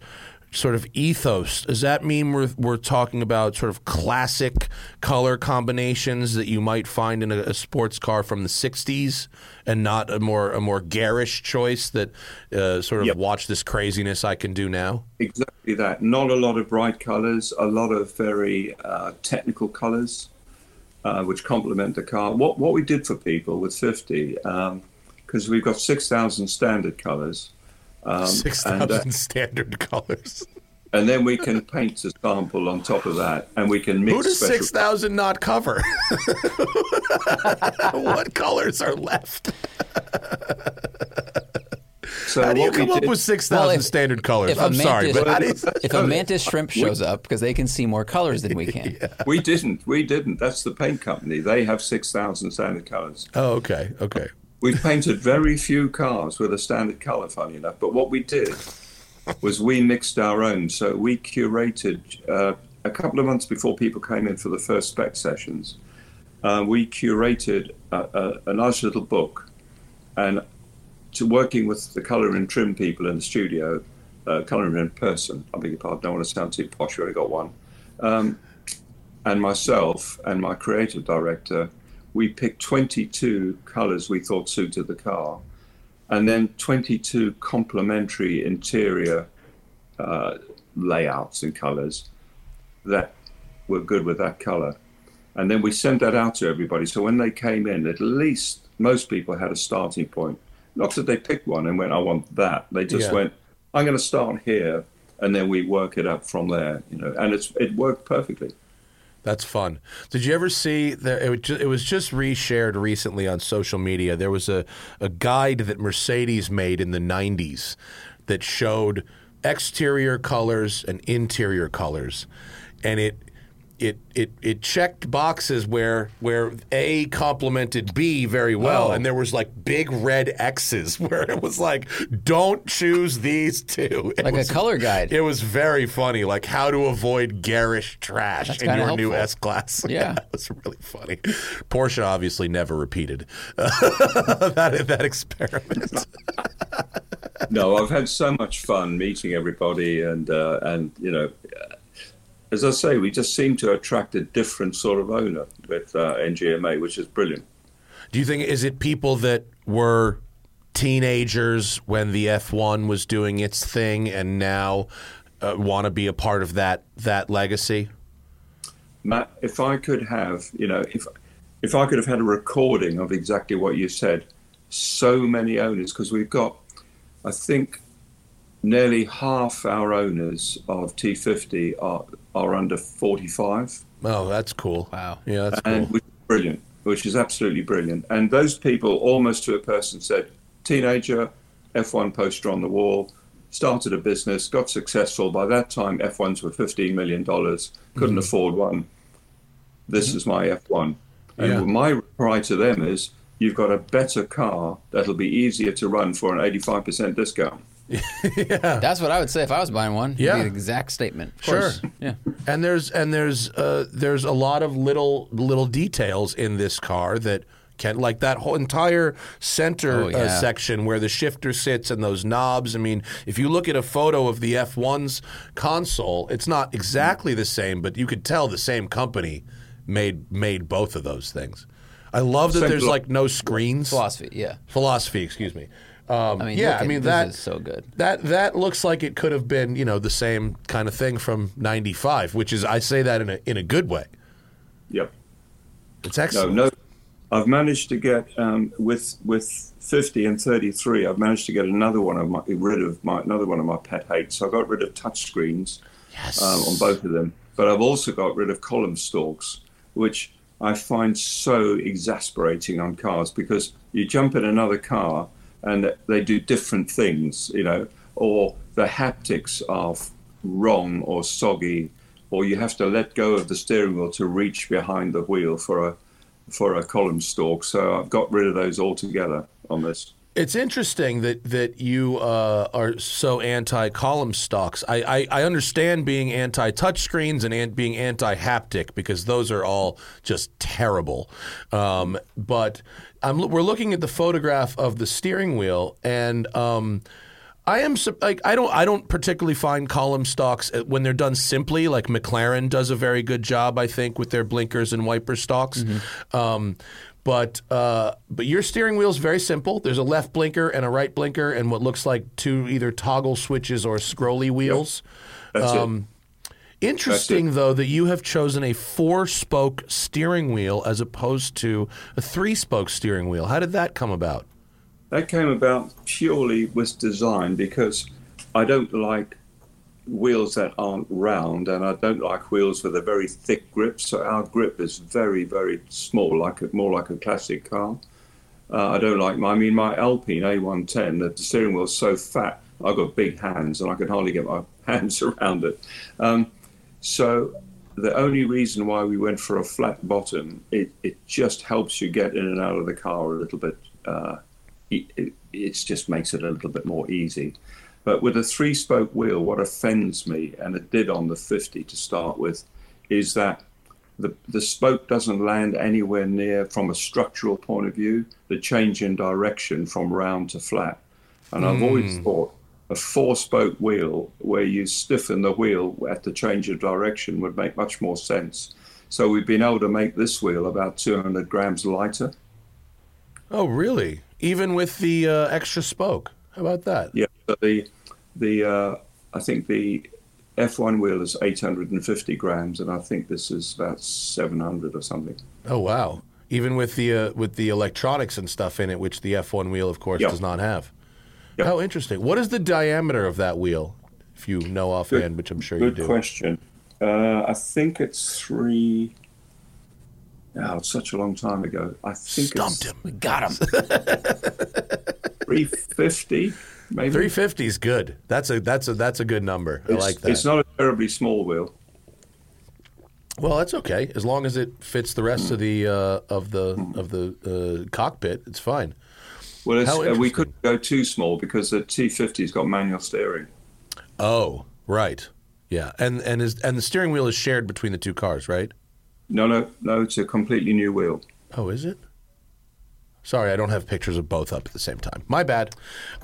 sort of ethos does that mean we're, we're talking about sort of classic color combinations that you might find in a, a sports car from the 60s and not a more a more garish choice that uh, sort of yep. watch this craziness I can do now? Exactly that. Not a lot of bright colors a lot of very uh, technical colors uh, which complement the car. What what we did for people with 50, because um, we've got 6,000 standard colors. Um, 6,000 uh, standard colors. And then we can paint a sample on top of that, and we can mix. Who does six thousand not cover? what colors are left? So how do you come up did, with six thousand well, standard colors? I'm mantis, sorry, but you, if a mantis shrimp shows up because they can see more colors than we can. yeah. We didn't. We didn't. That's the paint company. They have six thousand standard colors. Oh, okay, okay. We painted very few cars with a standard color, funny enough. But what we did was we mixed our own. So we curated uh, a couple of months before people came in for the first spec sessions. Uh, we curated a, a, a nice little book, and to working with the colour and trim people in the studio, uh, colour and person, I beg your pardon, I don't want to sound too posh, you only got one, um, and myself and my creative director, we picked 22 colours we thought suited the car, and then 22 complementary interior uh, layouts and colors that were good with that color. And then we sent that out to everybody. So when they came in, at least most people had a starting point. Not that they picked one and went, I want that. They just Yeah. went, I'm going to start here. And then we work it up from there, you know, and it's it worked perfectly. That's fun. Did you ever see that? It was, just, it was just reshared recently on social media. There was a, a guide that Mercedes made in the 90s that showed exterior colors and interior colors. And it it it it checked boxes where where A complemented B very well, Oh. and there was like big red X's where it was like, "Don't choose these two. It Like a was- color guide. It was very funny, like how to avoid garish trash That's in kinda your new. S class. Yeah. it was really funny. Porsche obviously never repeated that that experiment. no, I've had so much fun meeting everybody, and uh, and you know, as I say, we just seem to attract a different sort of owner with uh, NGMA, which is brilliant. Do you think is it people that were teenagers when the F1 was doing its thing and now uh, want to be a part of that that legacy? Matt, if I could have, you know, if if I could have had a recording of exactly what you said, so many owners, because we've got, I think, nearly half our owners of T50 are are under 45. Oh, that's cool. Wow. Yeah, that's cool. which is brilliant, which is absolutely brilliant. And those people, almost to a person, said, "Teenager, F1 poster on the wall, started a business, got successful. By that time, F1s were fifteen million dollars, couldn't mm-hmm. afford one. This mm-hmm. is my F1." And Yeah. my reply to them is, "You've got a better car that'll be easier to run for an eighty-five percent discount." That's what I would say if I was buying one. Yeah. the exact statement. Of Sure. course. Yeah. And there's and there's uh, there's a lot of little little details in this car that can like that whole entire center Oh, uh, section where the shifter sits and those knobs. I mean, if you look at a photo of the F1's console, it's not exactly the same, but you could tell the same company made made both of those things. I love that Same there's philo- like no screens. Philosophy. Yeah. Philosophy, excuse me. Um, I mean, yeah, look I mean this that is so good. That that looks like it could have been, you know, the same kind of thing from '95, which is I say that in a in a good way. Yep. It's No, excellent. no. I've managed to get um, with with 50 and 33. I've managed to get another one of my rid of my another one of my pet hates. I got rid of touch screens Yes. um, on both of them, but I've also got rid of column stalks, which I find so exasperating on cars because you jump in another car and they do different things, you know, or the haptics are wrong or soggy, or you have to let go of the steering wheel to reach behind the wheel for a for a column stalk. So I've got rid of those altogether on this. It's interesting that that you uh, are so anti column stocks. I, I, I understand being anti touchscreens and an, being anti haptic because those are all just terrible. Um, but I'm, we're looking at the photograph of the steering wheel, and um, I am like I don't I don't particularly find column stocks uh, when they're done simply. Like McLaren does a very good job, I think, with their blinkers and wiper stalks. Um, but uh, but your steering wheel is very simple. There's a left blinker and a right blinker, and what looks like two either toggle switches or scrolly wheels. That's Um, Interesting, though, that you have chosen a four-spoke steering wheel as opposed to a three-spoke steering wheel. How did that come about? That came about purely with design because I don't like wheels that aren't round and I don't like wheels with a very thick grip. So our grip is very, very small, like a, more like a classic car. Uh, I don't like my, I mean, my Alpine A110, the steering wheel's so fat, I've got big hands and I can hardly get my hands around it. Um, so the only reason why we went for a flat bottom, it, it just helps you get in and out of the car a little bit. Uh, it, it it just makes it a little bit more easy. But with a three spoke wheel, what offends me, and it did on the 50 to start with, is that the, the spoke doesn't land anywhere near, from a structural point of view, the change in direction from round to flat. And I've always thought a four spoke wheel where you stiffen the wheel at the change of direction would make much more sense. So we've been able to make this wheel about 200 grams lighter. Oh, really? Even with the uh, extra spoke? How about that? Yeah, but the the uh, I think the F1 wheel is 850 grams, and I think this is about 700 or something. Oh wow! Even with the uh, with the electronics and stuff in it, which the F1 wheel, of course, Yeah. does not have. Yeah. How interesting! What is the diameter of that wheel, if you know offhand, which I'm sure you do. Good question. Uh, I think it's three. Oh, it's such a long time ago. I think Stumped it's him. We got him. 350, maybe. 350 is good. That's a that's a that's a good number. I It's, like that. it's not a terribly small wheel. Well, that's okay as long as it fits the rest of the uh, of the of the uh, cockpit. It's fine. Well, it's, uh, we couldn't go too small because the T50's got manual steering. Oh, right. Yeah, and and is and the steering wheel is shared between the two cars, right? No, no, no, it's a completely new wheel. Oh, is it? Sorry, I don't have pictures of both up at the same time. My bad.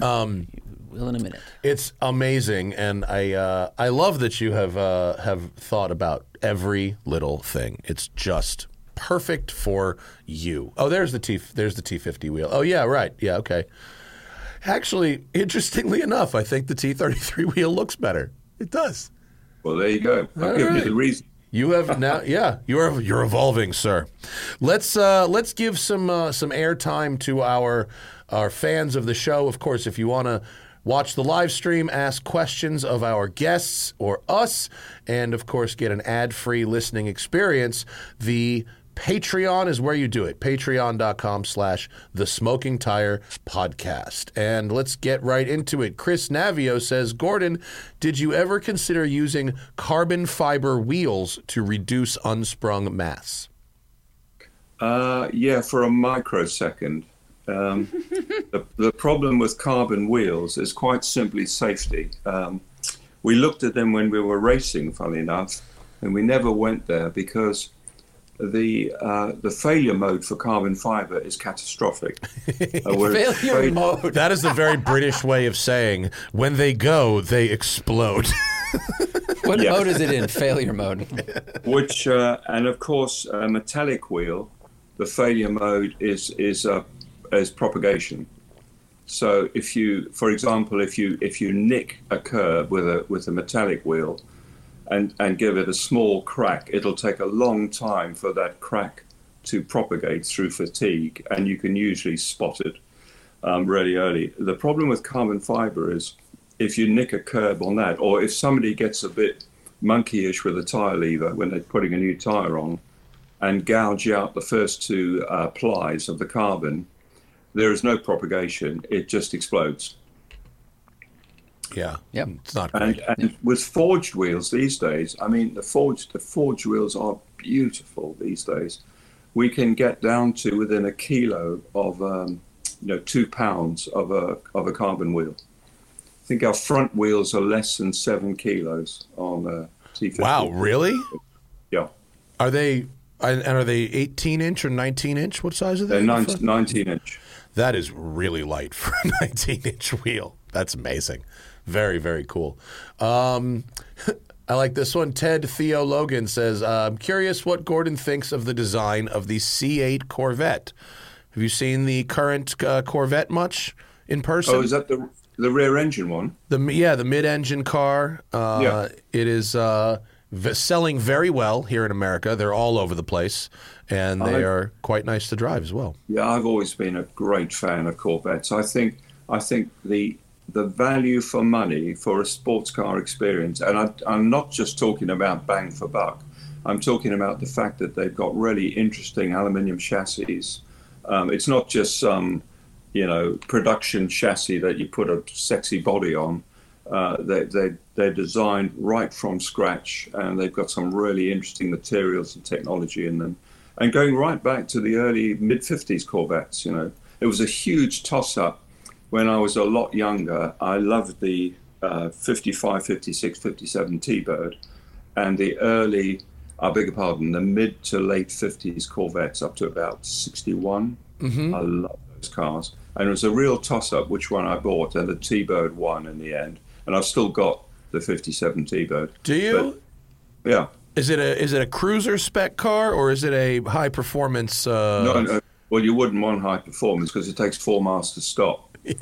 Um, Will in a minute. it's amazing, and I uh, I love that you have uh, have thought about every little thing. It's just perfect for you. Oh, there's the T there's the T50 wheel. Oh yeah, right. Yeah, okay. Actually, interestingly enough, I think the T33 wheel looks better. It does. Well, there you go. I've All given right. you the reason. You have now, yeah. You're you're evolving, sir. Let's uh, let's give some uh, some airtime to our our fans of the show. Of course, if you want to watch the live stream, ask questions of our guests or us, and of course get an ad free listening experience. The Patreon is where you do it. Patreon.com slash the smoking tire podcast. And let's get right into it. Chris Navio says, Gordon, did you ever consider using carbon fiber wheels to reduce unsprung mass? Uh, yeah, for a microsecond. Um, the, the problem with carbon wheels is quite simply safety. Um, we looked at them when we were racing, funny enough, and we never went there because the uh, the failure mode for carbon fiber is catastrophic. Uh, Failure afraid- mode. That is the very British way of saying when they go, they explode. What Yeah. mode is it in? Failure mode. which uh, and of course a metallic wheel the failure mode is is uh, is propagation so if you for example if you if you nick a curb with a with a metallic wheel and and give it a small crack it'll take a long time for that crack to propagate through fatigue and you can usually spot it um, really early the problem with carbon fiber is if you nick a curb on that or if somebody gets a bit monkeyish with a tire lever when they're putting a new tire on and gouge out the first two uh, plies of the carbon, there is no propagation. It just explodes. Yeah. Yep. It's not And, great. and with forged wheels these days, I mean, the forged the forged wheels are beautiful these days. We can get down to within a kilo of um, you know two pounds of a of a carbon wheel. I think our front wheels are less than seven kilos on a T50. Wow, really? Yeah. Are they and and are they 18 inch or 19 inch? What size are they? They're 19, 19 inch. That is really light for a 19 inch wheel. That's amazing. Very, very cool. Um, I like this one. Ted Theo Logan says, uh, I'm curious what Gordon thinks of the design of the C8 Corvette. Have you seen the current uh, Corvette much in person? Oh, is that the the rear engine one? The yeah, the mid-engine car. Uh, Yeah. It is uh, v- selling very well here in America. They're all over the place, and they I- are quite nice to drive as well. Yeah, I've always been a great fan of Corvettes. I think I think the the value for money for a sports car experience, and I, I'm not just talking about bang for buck. I'm talking about the fact that they've got really interesting aluminium chassis. Um, it's not just some, you know, production chassis that you put a sexy body on. Uh, they, they, they're designed right from scratch, and they've got some really interesting materials and technology in them. And going right back to the early mid 50s Corvettes, you know, it was a huge toss up when I was a lot younger. I loved the uh, 55, 56, 57 T Bird and the early, I beg your pardon, the mid to late 50s Corvettes up to about 61. I love those cars. And it was a real toss up which one I bought, and the T Bird won in the end. And I've still got the 57 T Bird. Do you? Yeah. Is it a is it a cruiser spec car or is it a high performance? Uh, No, no, well, you wouldn't want high performance because it takes four miles to stop.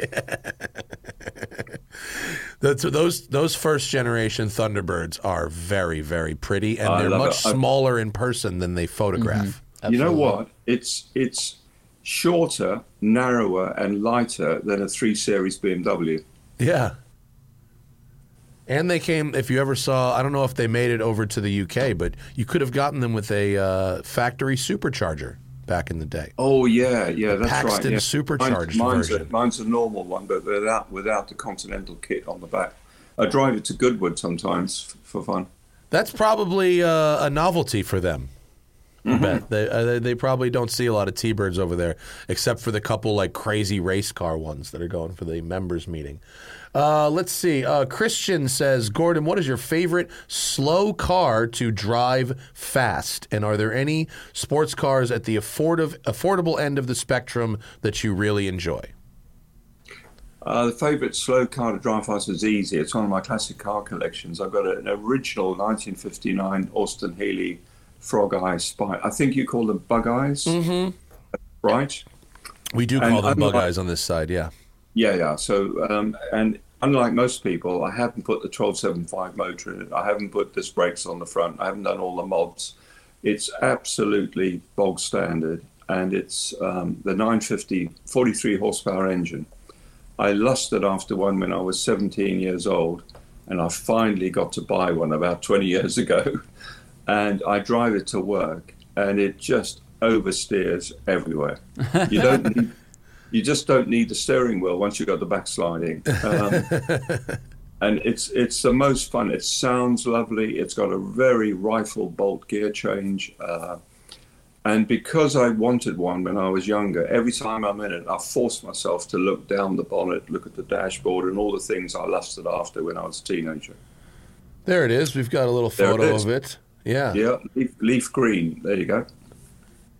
That's, those those first generation Thunderbirds are very very pretty, and I they're much it. I- smaller in person than they photograph. You know what? It's it's shorter, narrower, and lighter than a three series BMW. Yeah. And they came. If you ever saw, I don't know if they made it over to the UK, but you could have gotten them with a uh, factory supercharger back in the day. Oh yeah, yeah, that's Paxton right. Yeah. supercharged mine's, version. A, mine's a normal one, but without without the Continental kit on the back. I drive it to Goodwood sometimes f- for fun. That's probably uh, a novelty for them. Mm-hmm. bet they, uh, they they probably don't see a lot of T-birds over there, except for the couple like crazy race car ones that are going for the members meeting. Uh, let's see. Uh, Christian says, Gordon, what is your favorite slow car to drive fast? And are there any sports cars at the affordable affordable end of the spectrum that you really enjoy? Uh, the favourite slow car to drive fast is easy. It's one of my classic car collections. I've got an original 1959 Austin Healey Frog Eye Sprite. I think you call them Bug Eyes, mm-hmm. right? We do And call them bug eyes on this side, yeah. Yeah, yeah. So, um, and unlike most people, I haven't put the 1275 motor in it. I haven't put disc brakes on the front. I haven't done all the mods. It's absolutely bog standard, and it's um, the 950 43 horsepower engine. I lusted after one when I was 17 years old, and I finally got to buy one about 20 years ago. And I drive it to work, and it just oversteers everywhere. You don't need, you just don't need the steering wheel once you've got the backsliding. Um, and it's it's the most fun. It sounds lovely. It's got a very rifle bolt gear change. Uh, and because I wanted one when I was younger, every time I'm in it, I force myself to look down the bonnet, look at the dashboard, and all the things I lusted after when I was a teenager. There it is. We've got a little There it photo of it. Yeah. Yeah, leaf, leaf green. There you go.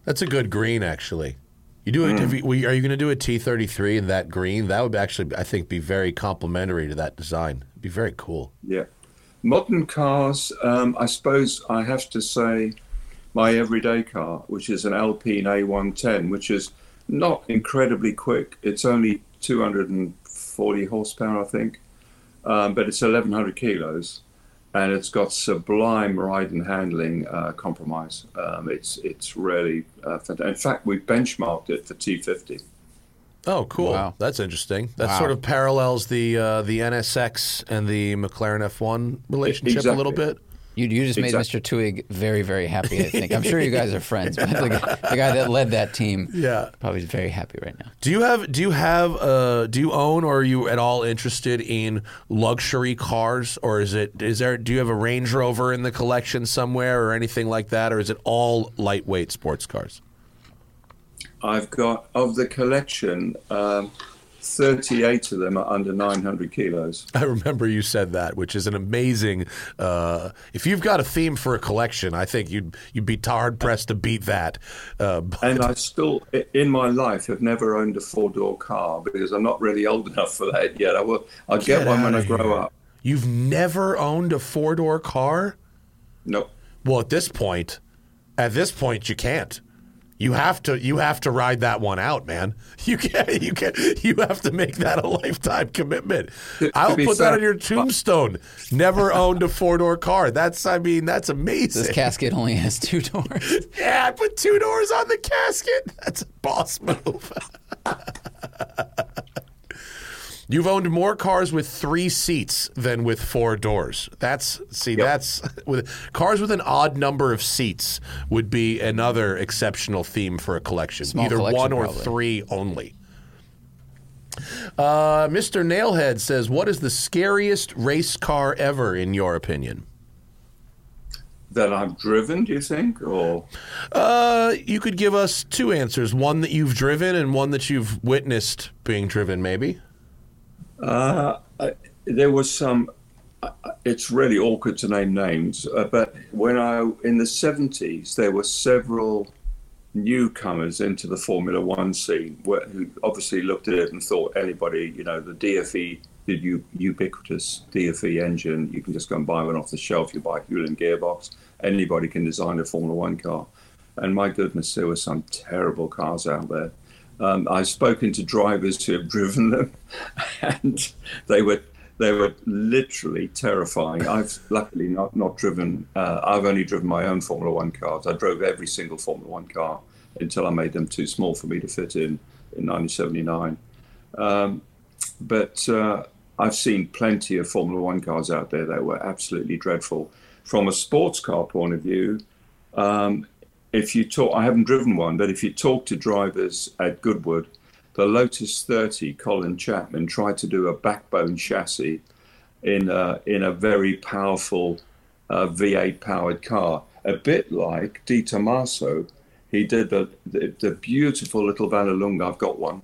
That's a good green, actually. You do it. Mm. You, are you going to do a T thirty three in that green? That would actually, I think, be very complimentary to that design. It'd be very cool. Yeah. Modern cars, um, I suppose I have to say my everyday car, which is an Alpine A110, which is not incredibly quick. It's only 240 horsepower, I think, um, but it's 1,100 kilos. And it's got sublime ride and handling uh, compromise. Um, it's it's really uh, fantastic. In fact, we benchmarked it for T50. Oh, cool. Wow. That's interesting. That Wow. sort of parallels the uh, the NSX and the McLaren F1 relationship a little bit. You, you just made Exactly. Mr. Twig very, very happy, I think. I'm sure you guys are friends, but the, guy- the guy that led that team Yeah. probably is very happy right now. Do you have do you have uh, do you own or are you at all interested in luxury cars or is it is there do you have a Range Rover in the collection somewhere or anything like that or is it all lightweight sports cars? I've got of the collection, um, 38 of them are under 900 kilos. I remember you said that, which is an amazing. Uh, if you've got a theme for a collection, I think you'd you'd be hard pressed to beat that. Uh, but- And I still, in my life, have never owned a four door car because I'm not really old enough for that yet. I will. I'll get, Get one when I grow here. up. You've never owned a four door car? No, Well, at this point, at this point, you can't. You have to. You have to ride that one out, man. You can't. You can not You have to make that a lifetime commitment. To- to I'll be put that on your uh, tombstone. Never owned a four door car. That's. I mean, that's amazing. This casket only has two doors. yeah, I put two doors on the casket. That's a boss move. You've owned more cars with three seats than with four doors. That's see, that's with cars with an odd number of seats would be another exceptional theme for a collection. Small Either collection, one or probably. three only. Uh, Mr. Nailhead says, "What is the scariest race car ever, in your opinion?" that I've driven. Do you think, or Uh, you could give us two answers: one that you've driven, and one that you've witnessed being driven. Maybe. Uh, I, there was some. uh, It's really awkward to name names, uh, but when I in the seventies, there were several newcomers into the Formula One scene where, who obviously looked at it and thought anybody, you know, the DFV, the u- ubiquitous DFV engine, you can just go and buy one off the shelf. You buy a Hewland gearbox. Anybody can design a Formula One car. And my goodness, there were some terrible cars out there. Um, I've spoken to drivers who have driven them, and they were they were literally terrifying. I've luckily not not driven. Uh, I've only driven my own Formula One cars. I drove every single Formula One car until I made them too small for me to fit in in 1979. Um, but uh, I've seen plenty of Formula One cars out there that were absolutely dreadful. From a sports car point of view, um, if you talk, I haven't driven one, but if you talk to drivers at Goodwood, the Lotus 30, Colin Chapman tried to do a backbone chassis in a, in a very powerful uh, V8 powered car, a bit like De Tomaso. He did the, the, the beautiful little Vallelunga, I've got one,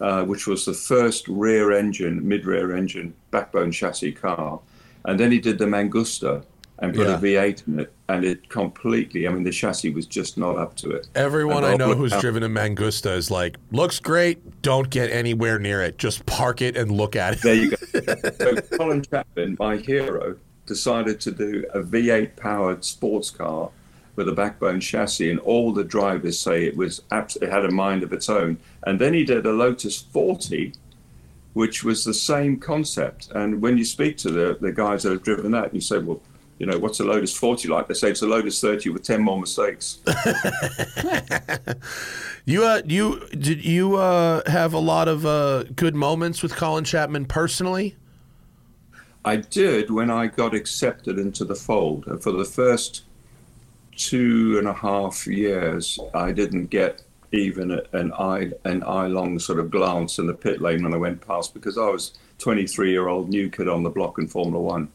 uh, which was the first rear engine, mid rear engine backbone chassis car. And then he did the Mangusta and put Yeah. a V8 in it, and it completely, I mean, the chassis was just not up to it. Everyone I know who's driven a Mangusta is like, looks great. Don't get anywhere near it. Just park it and look at it. There you go. so Colin Chapman, my hero, decided to do a V8 powered sports car with a backbone chassis, and all the drivers say it was abs- it had a mind of its own. And then he did a Lotus 40, which was the same concept. And when you speak to the, the guys that have driven that, you say, well, you know, what's a Lotus 40 like? They say it's a Lotus 30 with 10 more mistakes. You uh, you did you uh, have a lot of uh, good moments with Colin Chapman personally? I did when I got accepted into the fold. And for the first two and a half years, I didn't get even an eye an eye long sort of glance in the pit lane when I went past because I was 23 year old new kid on the block in Formula One.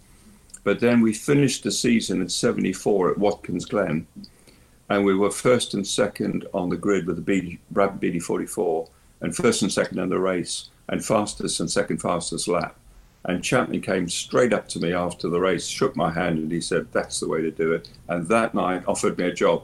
But then we finished the season at 74 at Watkins Glen, and we were first and second on the grid with the BT, Brabham BT44, and first and second in the race, and fastest and second fastest lap. And Chapman came straight up to me after the race, shook my hand, and he said, That's the way to do it. And that night offered me a job.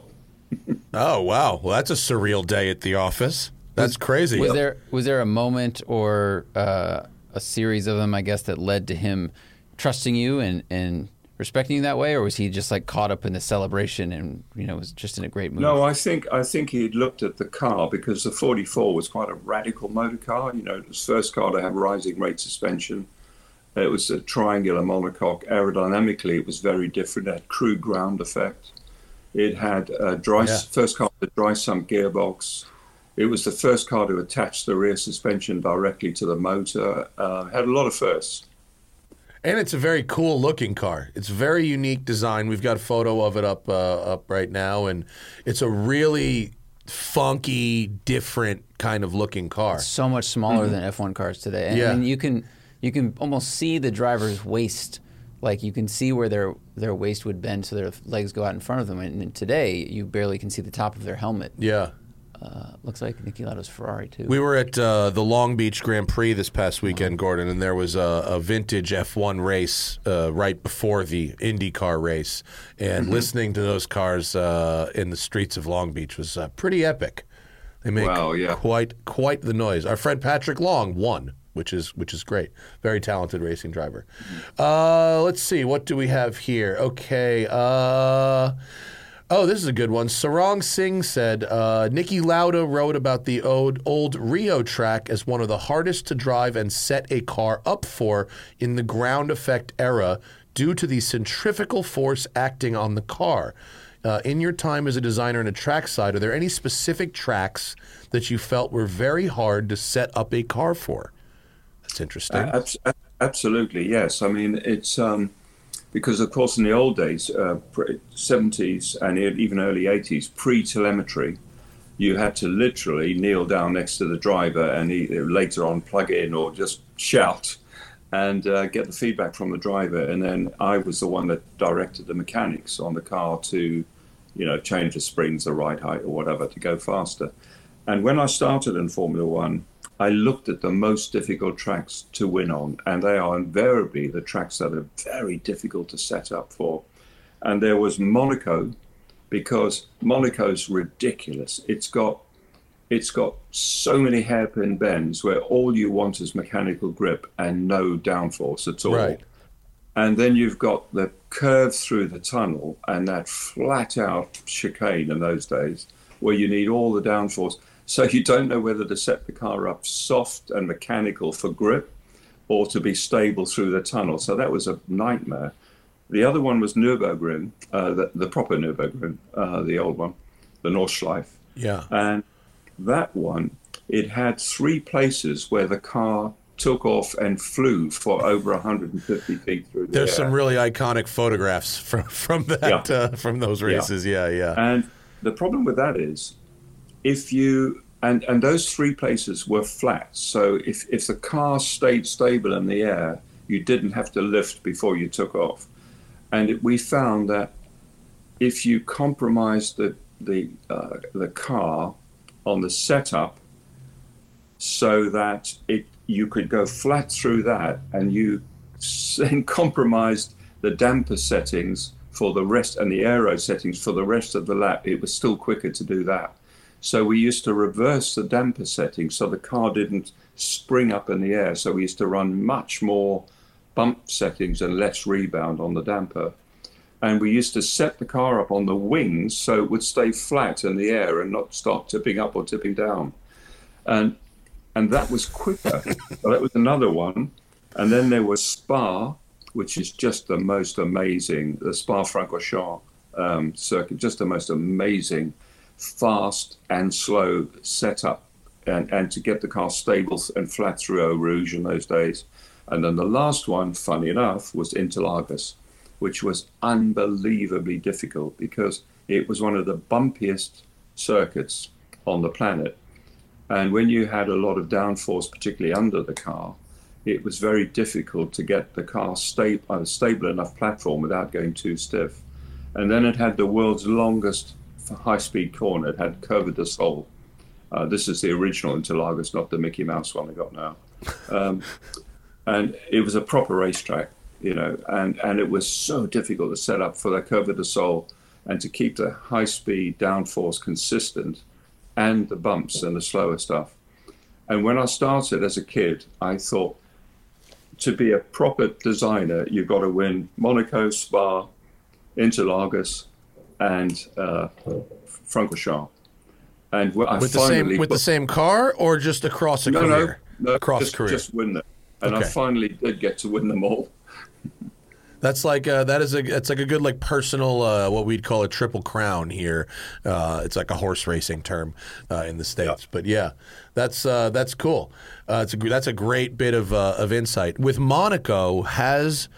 Oh wow, well that's a surreal day at the office. That's crazy. Was there was there a moment or uh, a series of them, I guess, that led to him trusting you and, and respecting you that way, or was he just like caught up in the celebration and you know was just in a great mood? No, I think I think he'd looked at the car because the 44 was quite a radical motor car. You know, it was the first car to have rising rate suspension. It was a triangular monocoque. Aerodynamically, it was very different. It had crude ground effect. It had a dry Yeah. first car with a dry sump gearbox. It was the first car to attach the rear suspension directly to the motor. Uh, had a lot of firsts. And it's a very cool looking car. It's very unique design. We've got a photo of it up uh, up right now, and it's a really funky, different kind of looking car. so much smaller than F1 cars today. And, Yeah. and you can you can almost see the driver's waist. Like you can see where their their waist would bend so their legs go out in front of them. And today you barely can see the top of their helmet. Yeah. Uh, looks like Niki Lauda's Ferrari too. We were at uh, the Long Beach Grand Prix this past weekend, Gordon, and there was a, a vintage F1 race uh, right before the IndyCar race. And listening to those cars uh, in the streets of Long Beach was uh, pretty epic. They make Wow, yeah. quite quite the noise. Our friend Patrick Long won, which is which is great. Very talented racing driver. Uh, let's see, what do we have here? Okay. Oh, this is a good one. Sarang Singh said uh, Niki Lauda wrote about the old, old Rio track as one of the hardest to drive and set a car up for in the ground effect era due to the centrifugal force acting on the car. Uh, in your time as a designer and a track side, are there any specific tracks that you felt were very hard to set up a car for? That's interesting. Uh, ab- absolutely, yes. I mean, it's um, because, of course, in the old days, uh, 70s and even early 80s, pre telemetry, you had to literally kneel down next to the driver and later on plug in or just shout and uh, get the feedback from the driver. And then I was the one that directed the mechanics on the car to, you know, change the springs the right height or whatever to go faster. And when I started in Formula One, I looked at the most difficult tracks to win on, and they are invariably the tracks that are very difficult to set up for. And there was Monaco, because Monaco's ridiculous. It's got it's got so many hairpin bends where all you want is mechanical grip and no downforce at all. Right. And then you've got the curve through the tunnel and that flat out chicane in those days where you need all the downforce. So you don't know whether to set the car up soft and mechanical for grip or to be stable through the tunnel. So that was a nightmare. The other one was Nürburgring, uh, the, the proper Nürburgring, uh, the old one, the Nordschleife. Yeah. And that one, it had three places where the car took off and flew for over 150 feet through the There's air. some really iconic photographs from from that Yeah. uh, from those races. Yeah, yeah. And the problem with that is, if you and and those three places were flat. So if if the car stayed stable in the air, you didn't have to lift before you took off. And it, we found that if you compromised the the uh, the car on the setup, so that it you could go flat through that, and you then compromised the damper settings for the rest and the aero settings for the rest of the lap, it was still quicker to do that. So we used to reverse the damper settings so the car didn't spring up in the air. So we used to run much more bump settings and less rebound on the damper. And we used to set the car up on the wings so it would stay flat in the air and not start tipping up or tipping down. And and that was quicker. so that was another one. And then there was Spa, which is just the most amazing, the Spa Francorchamps um, circuit, just the most amazing, fast and slow setup, and, and to get the car stable and flat through Eau Rouge in those days. And then the last one, funny enough, was Interlagos, which was unbelievably difficult because it was one of the bumpiest circuits on the planet. And when you had a lot of downforce, particularly under the car, it was very difficult to get the car sta- on a stable enough platform without going too stiff. And then it had the world's longest high-speed corner. It had Curva de Sol. Uh, this is the original Interlagos, not the Mickey Mouse one I got now. Um, and it was a proper racetrack, you know, and, and it was so difficult to set up for the Curva de and to keep the high-speed downforce consistent and the bumps and the slower stuff. And when I started as a kid, I thought to be a proper designer, you've got to win Monaco, Spa, Interlagos, and uh, Francorchamps. And wh- I with the finally same with the same car or just across a no, career? no, no, across just, career. just win them. And I finally did get to win them all. That's like uh, that is a it's like a good like personal uh, what we'd call a triple crown here. Uh, it's like a horse racing term uh, in the states, but yeah, that's uh, that's cool. Uh, it's a, that's a great bit of uh, of insight. With Monaco has.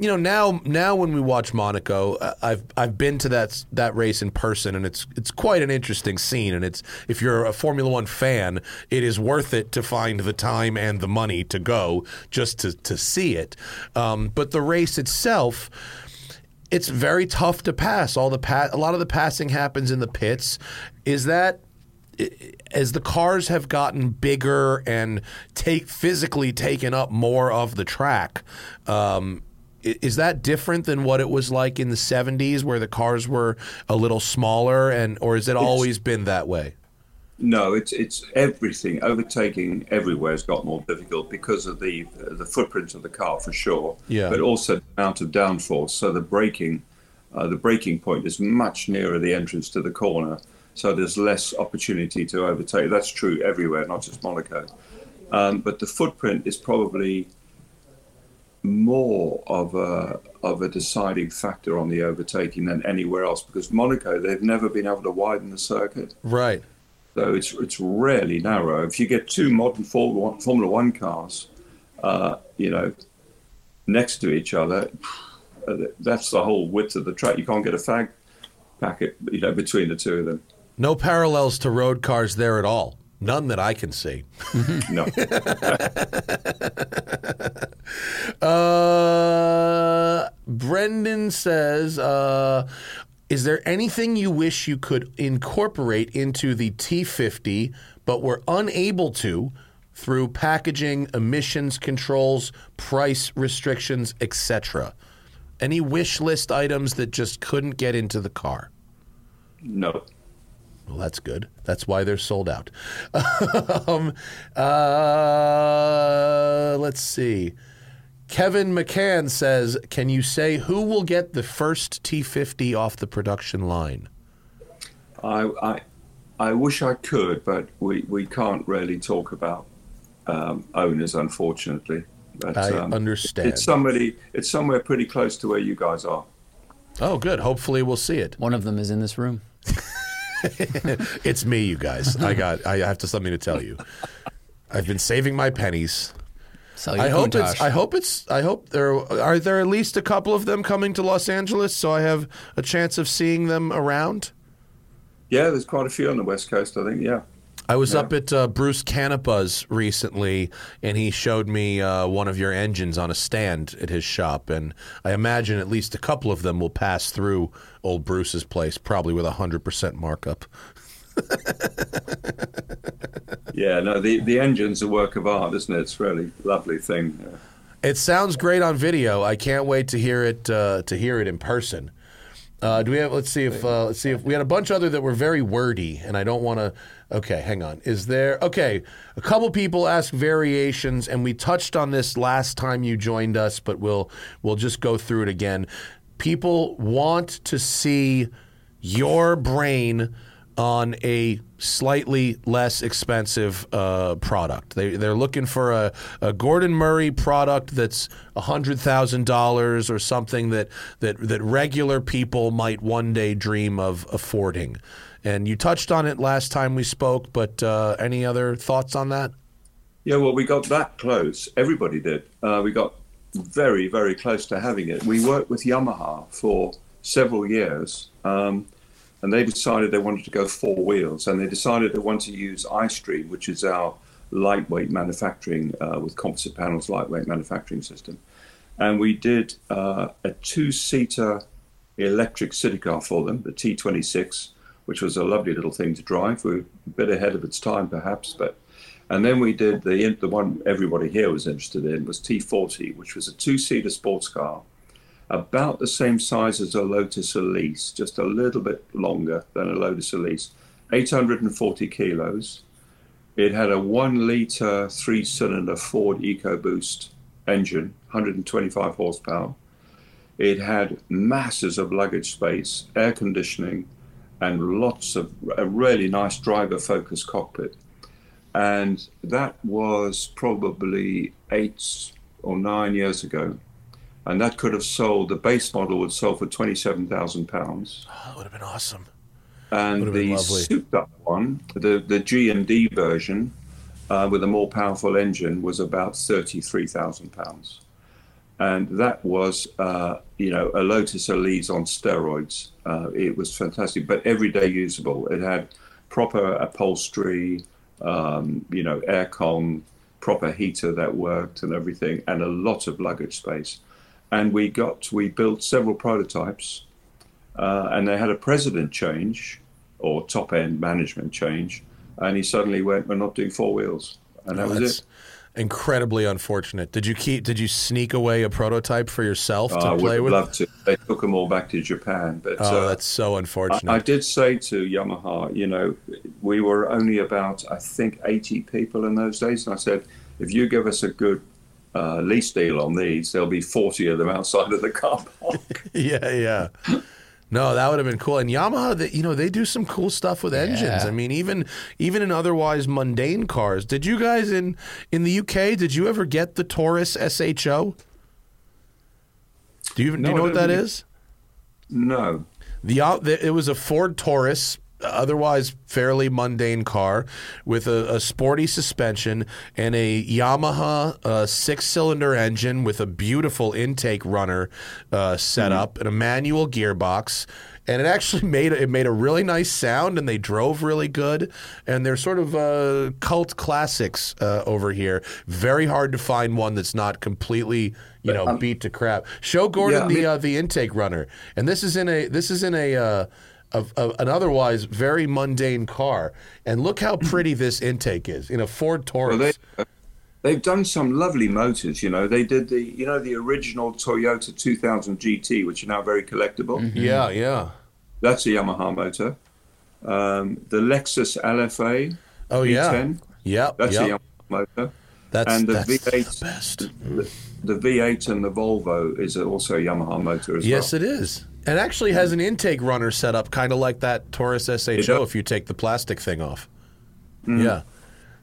You know now. Now when we watch Monaco, uh, I've I've been to that that race in person, and it's it's quite an interesting scene. And it's if you're a Formula One fan, it is worth it to find the time and the money to go just to to see it. Um, but the race itself, it's very tough to pass. All the pa- a lot of the passing happens in the pits. Is that as the cars have gotten bigger and take physically taken up more of the track? Um, is that different than what it was like in the 70s where the cars were a little smaller and or has it always been that way? No, it's it's everything. Overtaking everywhere has got more difficult because of the the footprint of the car for sure. Yeah. But also the amount of downforce. So the braking, uh, the braking point is much nearer the entrance to the corner. So there's less opportunity to overtake. That's true everywhere, not just Monaco. Um, but the footprint is probably more of a of a deciding factor on the overtaking than anywhere else because Monaco they've never been able to widen the circuit. Right. So it's it's really narrow. If you get two modern Formula One, cars, uh, you know, next to each other, that's the whole width of the track. You can't get a fag packet, you know, between the two of them. No parallels to road cars there at all. None that I can see. No, Uh, Brendan says, uh, "Is there anything you wish you could incorporate into the T50, but were unable to through packaging, emissions controls, price restrictions, etc.? Any wish list items that just couldn't get into the car?" no. Well, that's good. That's why they're sold out. um, uh, let's see. Kevin McCann says, "Can you say who will get the first T50 off the production line?" I, I I wish I could, but we, we can't really talk about um, owners, unfortunately. But, I um, understand. It's somebody. It's somewhere pretty close to where you guys are. Oh, good. Hopefully, we'll see it. One of them is in this room. It's me, you guys. I got. I have to something to tell you. I've been saving my pennies. Sell your I hope Countach. it's. I hope it's. I hope there are there at least a couple of them coming to Los Angeles, so I have a chance of seeing them around. Yeah, there's quite a few on the West Coast. I think. Yeah. I was up at uh, Bruce Canepa's recently, and he showed me uh, one of your engines on a stand at his shop, and I imagine at least a couple of them will pass through old Bruce's place, probably with a hundred percent markup. Yeah. No, the the engine's a work of art, isn't it? It's a really lovely thing. Yeah. It sounds great on video. I can't wait to hear it uh, to hear it in person. Uh, do we have? Let's see if uh, let's see if we had a bunch other that were very wordy, and I don't want to. Okay, hang on. Is there? Okay, a couple people ask variations, and we touched on this last time you joined us, but we'll we'll just go through it again. People want to see your brain on a slightly less expensive uh, product. They, they're looking for a, a Gordon Murray product that's $100,000 or something that, that, that regular people might one day dream of affording. And you touched on it last time we spoke, but uh, any other thoughts on that? Yeah, well, we got that close. Everybody did. Uh, we got very, very close to having it. We worked with Yamaha for several years, um, and they decided they wanted to go four wheels, and they decided they wanted to use iStream, which is our lightweight manufacturing uh, with composite panels, lightweight manufacturing system. And we did uh, a two-seater electric city car for them, the T26, which was a lovely little thing to drive. We were a bit ahead of its time, perhaps, but and then we did the the one everybody here was interested in was T40, which was a two-seater sports car, about the same size as a Lotus Elise, just a little bit longer than a Lotus Elise, 840 kilos. It had a one-liter three-cylinder Ford EcoBoost engine, 125 horsepower. It had masses of luggage space, air conditioning, and lots of a really nice driver-focused cockpit and that was probably eight or nine years ago. And that could have sold, the base model would sell for £27,000. Oh, that would have been awesome. And been the souped up one, the, the G&D version uh, with a more powerful engine was about £33,000. And that was, uh, you know, a Lotus Elise on steroids. Uh, it was fantastic, but everyday usable. It had proper upholstery, um, you know, aircon, proper heater that worked and everything, and a lot of luggage space. And we got, we built several prototypes, uh, and they had a president change or top end management change, and he suddenly went, "We're not doing four wheels," and that was it. incredibly unfortunate. Did you keep? Did you sneak away a prototype for yourself to play with? I would play have with? loved to. They took them all back to Japan, but Oh, uh, that's so unfortunate. I, I did say to Yamaha, you know, we were only about, I think, 80 people in those days. And I said, if you give us a good uh, lease deal on these, there'll be 40 of them outside of the car park. yeah, yeah. No, that would have been cool. And Yamaha, that you know, they do some cool stuff with engines. Yeah. I mean, even even in otherwise mundane cars. Did you guys in in the UK? Did you ever get the Taurus SHO? Do you, do you know what don't that think it- is? no. The, uh, the it was a Ford Taurus, otherwise fairly mundane car, with a, a sporty suspension and a Yamaha uh, six-cylinder engine with a beautiful intake runner uh, set up and a manual gearbox. And it actually made it made a really nice sound, and they drove really good. And they're sort of uh, cult classics uh, over here. Very hard to find one that's not completely, you know, beat to crap. Show Gordon Yeah, I the mean- uh, the intake runner, and this is in a this is in a, uh, of of an otherwise very mundane car, and look how mm-hmm. pretty this intake is in a Ford Taurus. Well, they, uh, they've done some lovely motors, you know. They did the, you know, the original Toyota 2000 GT, which are now very collectible. Mm-hmm. yeah, yeah. That's a Yamaha motor. Um, the Lexus LFA Oh yeah, V10, yep, that's yep. a Yamaha motor. That's and the that's V8 the best. The, the V8 and the Volvo is also a Yamaha motor as Yes, well. Yes, it is. It actually has an intake runner set up, kind of like that Taurus SHO. If you take the plastic thing off, yeah,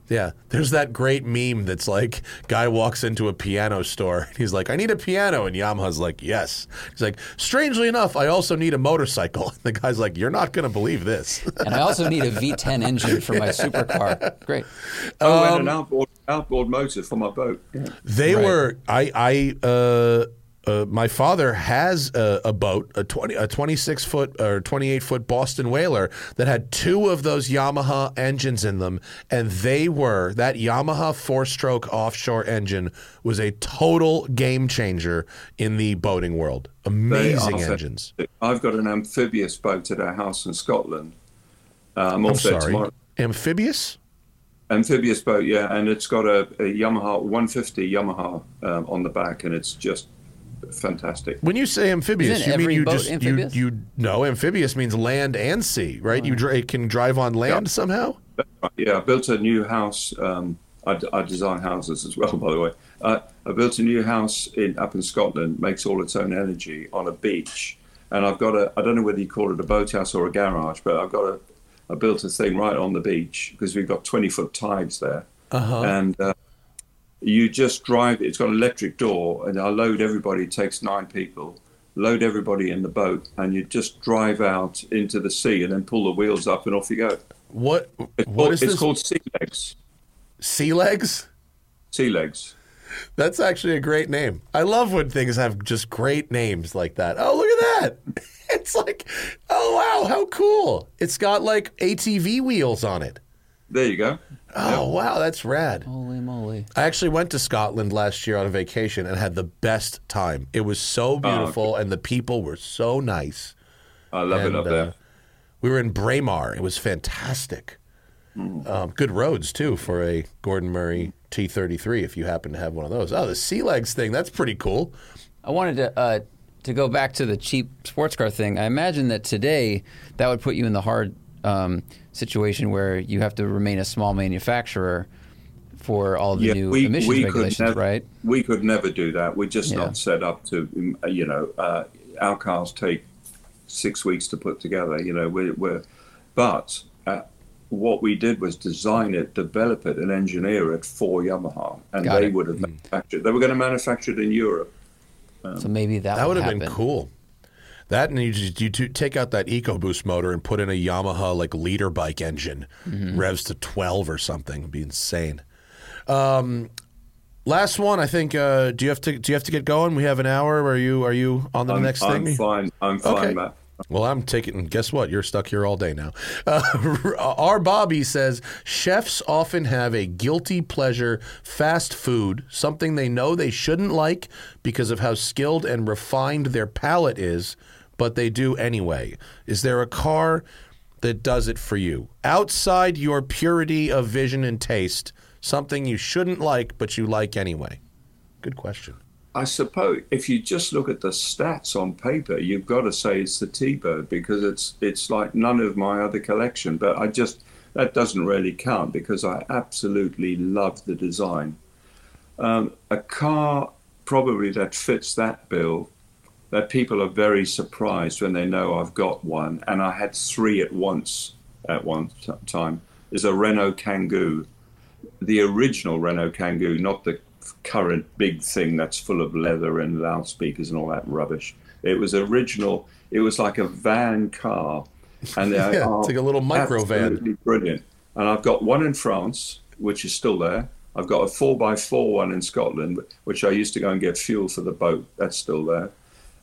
yeah. There's that great meme that's like, guy walks into a piano store. and He's like, I need a piano, and Yamaha's like, yes. He's like, strangely enough, I also need a motorcycle. The guy's like, you're not gonna believe this. And I also need a V10 engine for my supercar. Great. Oh, Um, and an outboard outboard motor for my boat. Yeah. They Right. were. I. I. Uh, uh, my father has a, a boat, a twenty, a twenty-six foot or twenty-eight foot Boston whaler that had two of those Yamaha engines in them, and they were that Yamaha four-stroke offshore engine was a total game changer in the boating world. Amazing engines. I've got an amphibious boat at our house in Scotland. Uh, I'm I'm sorry, tomorrow. amphibious. Amphibious boat, yeah, and it's got a, a Yamaha 150 Yamaha um, on the back, and it's just fantastic. When you say amphibious, Isn't you mean you just amphibious? you you no amphibious means land and sea, right? You dri- it can drive on land Yeah. somehow. Yeah, I built a new house. Um, I, d- I design houses as well, by the way. Uh, I built a new house in up in Scotland, makes all its own energy on a beach, and I've got a. I don't know whether you call it a boathouse or a garage, but I've got a. I built a thing right on the beach because we've got 20 foot tides there, Uh-huh. and uh, you just drive. It's got an electric door, and I load everybody. It takes nine people. Load everybody in the boat, and you just drive out into the sea, and then pull the wheels up, and off you go. What It's, what called, is it's this? called sea legs. sea legs? Sea legs. That's actually a great name. I love when things have just great names like that. Oh, look at that. It's like, oh wow, how cool. It's got like ATV wheels on it. There you go. Oh wow, that's rad. Holy moly. I actually went to Scotland last year on a vacation and had the best time. It was so beautiful and the people were so nice. I love And, it up uh, there. We were in Braemar. It was fantastic. Um, good roads too for a Gordon Murray T33 if you happen to have one of those. Oh, the sea legs thing, that's pretty cool. I wanted to uh, to go back to the cheap sports car thing. I imagine that today that would put you in the hard um, situation where you have to remain a small manufacturer for all the new emissions could regulations, never, right? We could never do that. We're just Yeah. not set up to, um, you know, uh, our cars take six weeks to put together. You know, we're, we're but uh, what we did was design it, develop it, and engineer it for Yamaha, and Got they it. would have manufactured. They were going to manufacture it in Europe. So maybe that, That would would have been cool. That and you just you take out that EcoBoost motor and put in a Yamaha like liter bike engine, Mm-hmm. revs to twelve or something. It'd be insane. Um, last one, I think. Uh, do you have to do you have to get going? We have an hour. Are you are you on the I'm, next I'm thing? fine. I'm fine, Okay. Matt. Well, I'm taking. Guess what? You're stuck here all day now. Uh, our Bobby says chefs often have a guilty pleasure fast food, something they know they shouldn't like because of how skilled and refined their palate is, but they do anyway. Is there a car that does it for you outside your purity of vision and taste? Something you shouldn't like, but you like anyway. Good question. I suppose if you just look at the stats on paper, you've got to say it's the T-Bird because it's it's like none of my other collection. But I just that doesn't really count because I absolutely love the design. Um, a car probably that fits that bill, that people are very surprised when they know I've got one, and I had three at once at one t- time. Is a Renault Kangoo, the original Renault Kangoo, not the current big thing that's full of leather and loudspeakers and all that rubbish. It was original. It was like a van car, and they Yeah, are it's like a little micro van. brilliant. And I've got one in France, which is still there. I've got a four x four one in Scotland, which I used to go and get fuel for the boat. That's still there.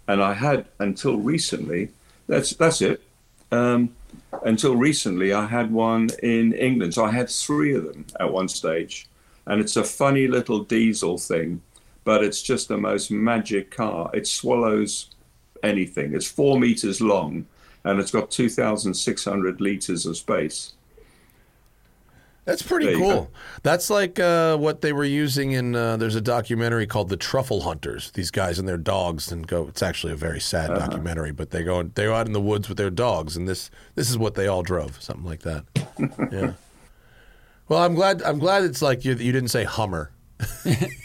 And I had until recently. That's that's it. Um, until recently, I had one in England. So I had three of them at one stage. And it's a funny little diesel thing, but it's just the most magic car. It swallows anything. It's four meters long and it's got 2,600 liters of space. That's pretty There cool. That's like uh, what they were using in. Uh, there's a documentary called "The Truffle Hunters." These guys and their dogs, and go. It's actually a very sad Uh-huh. documentary, but they go. They go out in the woods with their dogs, and this this is what they all drove, something like that. yeah. Well, I'm glad. I'm glad it's like you. You didn't say Hummer.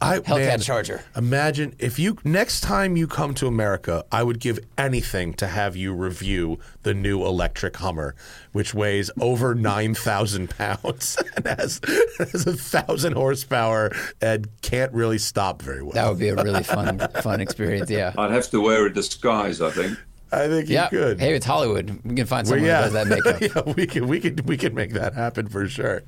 I Hellcat man, Charger. Imagine if you next time you come to America, I would give anything to have you review the new electric Hummer, which weighs over nine thousand pounds and has, has a thousand horsepower and can't really stop very well. That would be a really fun fun experience. Yeah. I'd have to wear a disguise, I think. I think you Yeah. could. Hey, it's Hollywood. We can find Well, someone who does that makeup. yeah, we can we can we can make that happen for sure.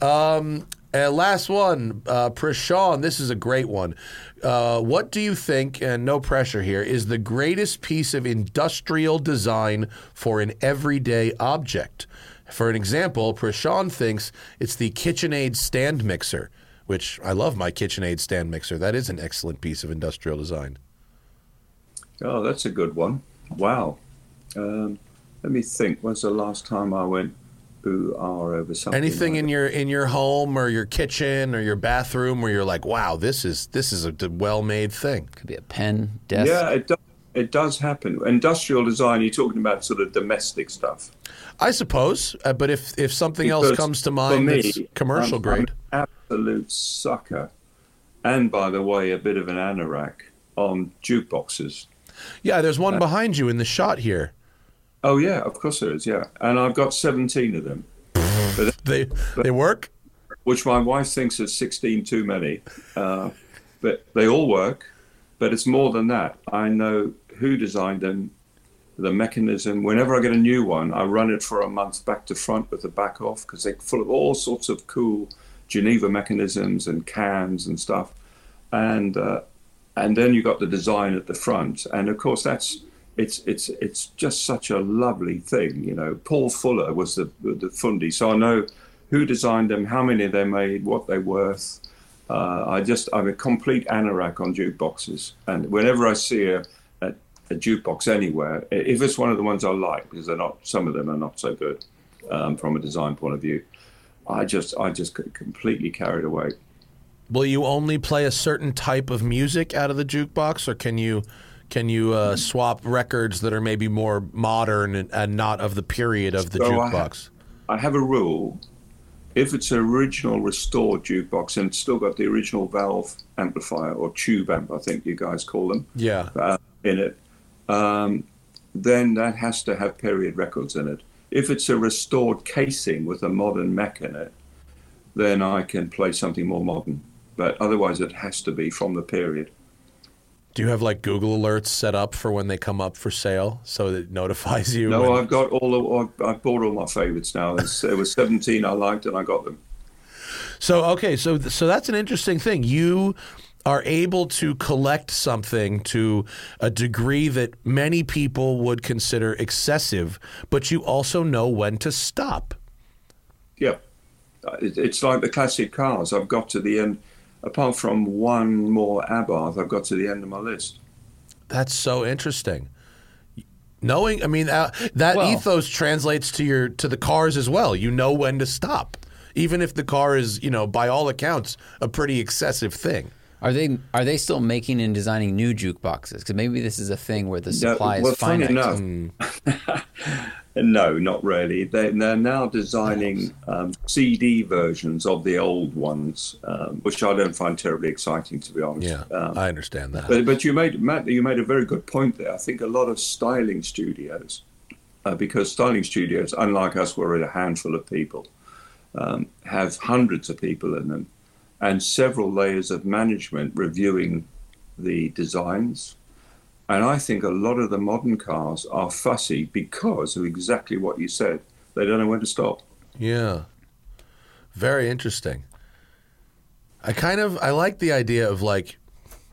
Um, and last one, uh, Prashawn. This is a great one. Uh, what do you think? And no pressure here. Is the greatest piece of industrial design for an everyday object? For an example, Prashawn thinks it's the KitchenAid stand mixer, which I love my KitchenAid stand mixer. That is an excellent piece of industrial design. Oh, that's a good one. Wow. Um, let me think. When's the last time I went ooh ah over something? Anything like in your in your home or your kitchen or your bathroom where you're like, wow, this is this is a d- well-made thing. Could be a pen, desk. Yeah, it does. It does happen. Industrial design. You're talking about sort of domestic stuff. I suppose, uh, but if if something else comes to for mind me, that's commercial I'm- grade, I'm an absolute sucker. And by the way, a bit of an anorak on jukeboxes. yeah, there's one behind you in the shot here. Oh yeah, of course there is. Yeah, and I've got 17 of them, They they work. which my wife thinks is 16 too many. Uh, but they all work. But it's more than that. I know who designed them, the mechanism. Whenever I get a new one, I run it for a month back to front with the back off because they're full of all sorts of cool Geneva mechanisms and cams and stuff. And uh, and then you got the design at the front, and of course that's it's it's it's just such a lovely thing, you know. Paul Fuller was the the fundi, so I know who designed them, how many they made, what they're worth. Uh, I just I'm a complete anorak on jukeboxes, and whenever I see a, a, a jukebox anywhere, if it's one of the ones I like, because they're not, some of them are not so good um, from a design point of view. I just I just completely carried away. Will you only play a certain type of music out of the jukebox, or can you can you uh, swap records that are maybe more modern and, and not of the period of the So I jukebox? I have a rule. If it's an original restored jukebox and it's still got the original valve amplifier or tube amp, I think you guys call them, yeah. uh, in it, um, then that has to have period records in it. If it's a restored casing with a modern mech in it, then I can play something more modern. But otherwise, it has to be from the period. Do you have like Google alerts set up for when they come up for sale, so that it notifies you? No, when- I've got all. The, I've, I've bought all my favorites now. There was 17 I liked, and I got them. So okay, so so that's an interesting thing. You are able to collect something to a degree that many people would consider excessive, but you also know when to stop. Yeah, it's like the classic cars. I've got to the end. Apart from one more Abarth, I've got to the end of my list. That's so interesting. Knowing, I mean, uh, that Well- ethos translates to your to the cars as well. You know when to stop, even if the car is, you know, by all accounts, a pretty excessive thing. Are they are they still making and designing new jukeboxes? Because maybe this is a thing where the Yeah, supply well, is funny finite. enough, no, not really. They, they're now designing um, CD versions of the old ones, um, which I don't find terribly exciting, to be honest. Yeah, Um, I understand that. But, but you made Matt, you made a very good point there. I think a lot of styling studios, uh, because styling studios, unlike us, we're a handful of people, um, have hundreds of people in them, and several layers of management reviewing the designs. And I think a lot of the modern cars are fussy because of exactly what you said. They don't know when to stop. Yeah. Very interesting. I kind of I like the idea of like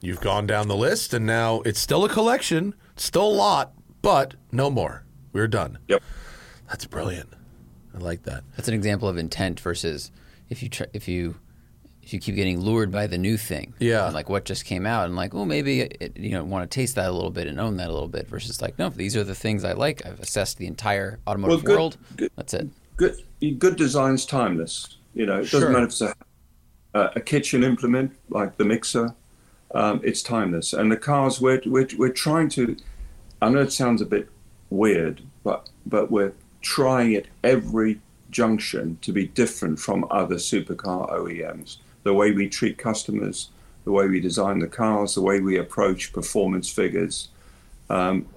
you've gone down the list and now it's still a collection, still a lot, but no more. We're done. Yep. That's brilliant. I like that. That's an example of intent versus if you try, if you if you keep getting lured by the new thing, Yeah. and like what just came out, and like, oh, maybe it, you know want to taste that a little bit and own that a little bit, versus like, no, these are the things I like. I've assessed the entire automotive Well, good- world. good- That's it. good good design's timeless. You know, it doesn't Sure. matter if it's a, a, a kitchen implement like the mixer. Um, it's timeless, and the cars we're, we're we're trying to. I know it sounds a bit weird, but but we're trying at every junction to be different from other supercar OEMs. The way we treat customers, the way we design the cars, the way we approach performance figures, um,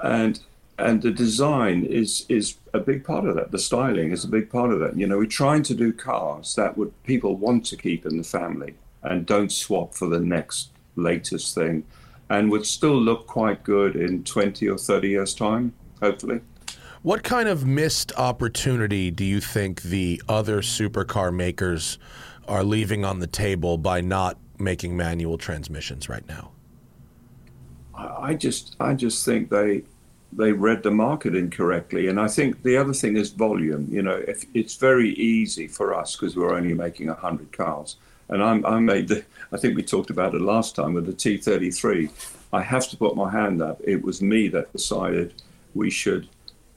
and and the design is is a big part of that. The styling is a big part of that. You know, we're trying to do cars that would people want to keep in the family and don't swap for the next latest thing, and would still look quite good in twenty or thirty years' time, hopefully. What kind of missed opportunity do you think the other supercar makers are leaving on the table by not making manual transmissions right now? I just I just think they they read the market incorrectly. And I think the other thing is volume. You know, if it's very easy for us because we're only making 100 cars. And I'm, I made the, I think we talked about it last time with the T33. I have to put my hand up. It was me that decided we should,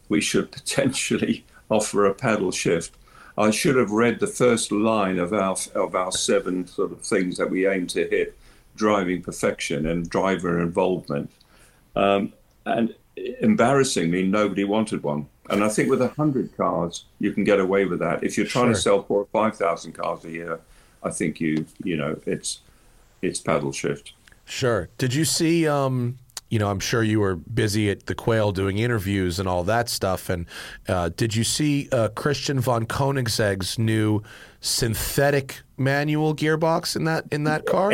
we should potentially offer a paddle shift. I should have read the first line of our of our seven sort of things that we aim to hit: driving perfection and driver involvement. Um, and embarrassingly, nobody wanted one. And I think with a hundred cars, you can get away with that. If you're trying sure. to sell four or five thousand cars a year, I think you you know it's it's paddle shift. Sure. Did you see? Um, you know, I'm sure you were busy at the Quail doing interviews and all that stuff. And uh, did you see uh, Christian von Koenigsegg's new synthetic manual gearbox in that in that car?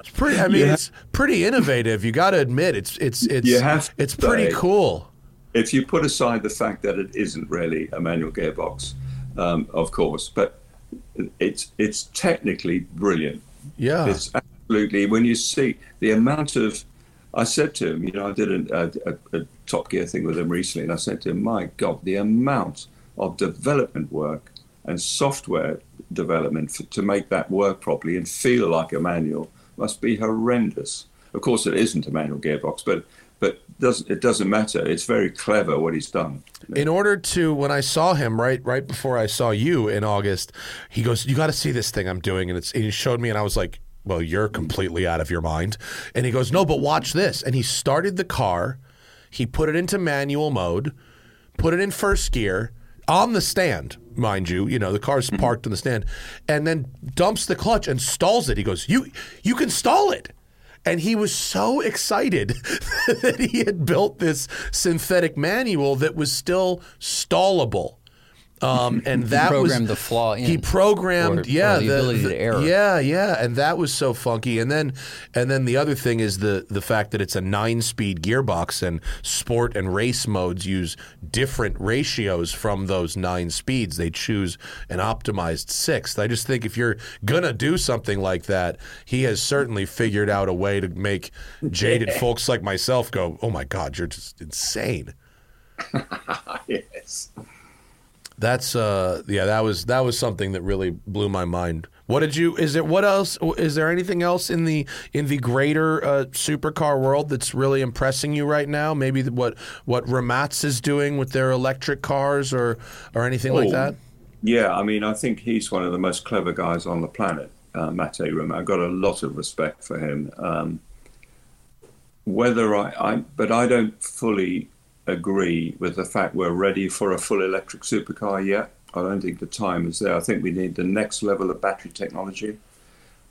It's pretty. I mean, it's pretty innovative. You got to admit, it's it's it's it's pretty cool. If you put aside the fact that it isn't really a manual gearbox, um, of course, but it's it's technically brilliant. Yeah, it's absolutely. When you see the amount of, I said to him, you know, I did a, a, a Top Gear thing with him recently, and I said to him, my God, the amount of development work and software development for, to make that work properly and feel like a manual must be horrendous. Of course, it isn't a manual gearbox, but but doesn't it doesn't matter. It's very clever what he's done. In order to, when I saw him right right before I saw you in August, he goes, "You got to see this thing I'm doing," and it's and he showed me, and I was like, "Well, you're completely out of your mind." And he goes, "No, but watch this," and he started the car, he put it into manual mode, put it in first gear on the stand, mind you. You know, the car's mm-hmm. parked in the stand, and then dumps the clutch and stalls it. He goes, "You, you can stall it." And he was so excited that he had built this synthetic manual that was still stallable. Um, and that programmed was the flaw. In, he programmed, or, yeah, or the, the, ability to error. Yeah, yeah, and that was so funky. And then, and then the other thing is the the fact that it's a nine-speed gearbox, and sport and race modes use different ratios from those nine speeds. They choose an optimized sixth. I just think if you're gonna do something like that, he has certainly figured out a way to make jaded folks like myself go, "Oh my God, you're just insane." yes. That's uh yeah that was that was something that really blew my mind. What did you is it what else is there anything else in the in the greater uh, supercar world that's really impressing you right now? Maybe what what Rimac is doing with their electric cars or or anything oh, like that? Yeah, I mean I think he's one of the most clever guys on the planet, uh, Mate Rimac. I've got a lot of respect for him. Um, whether I, I but I don't fully agree with the fact we're ready for a full electric supercar yet. I don't think the time is there. I think we need the next level of battery technology.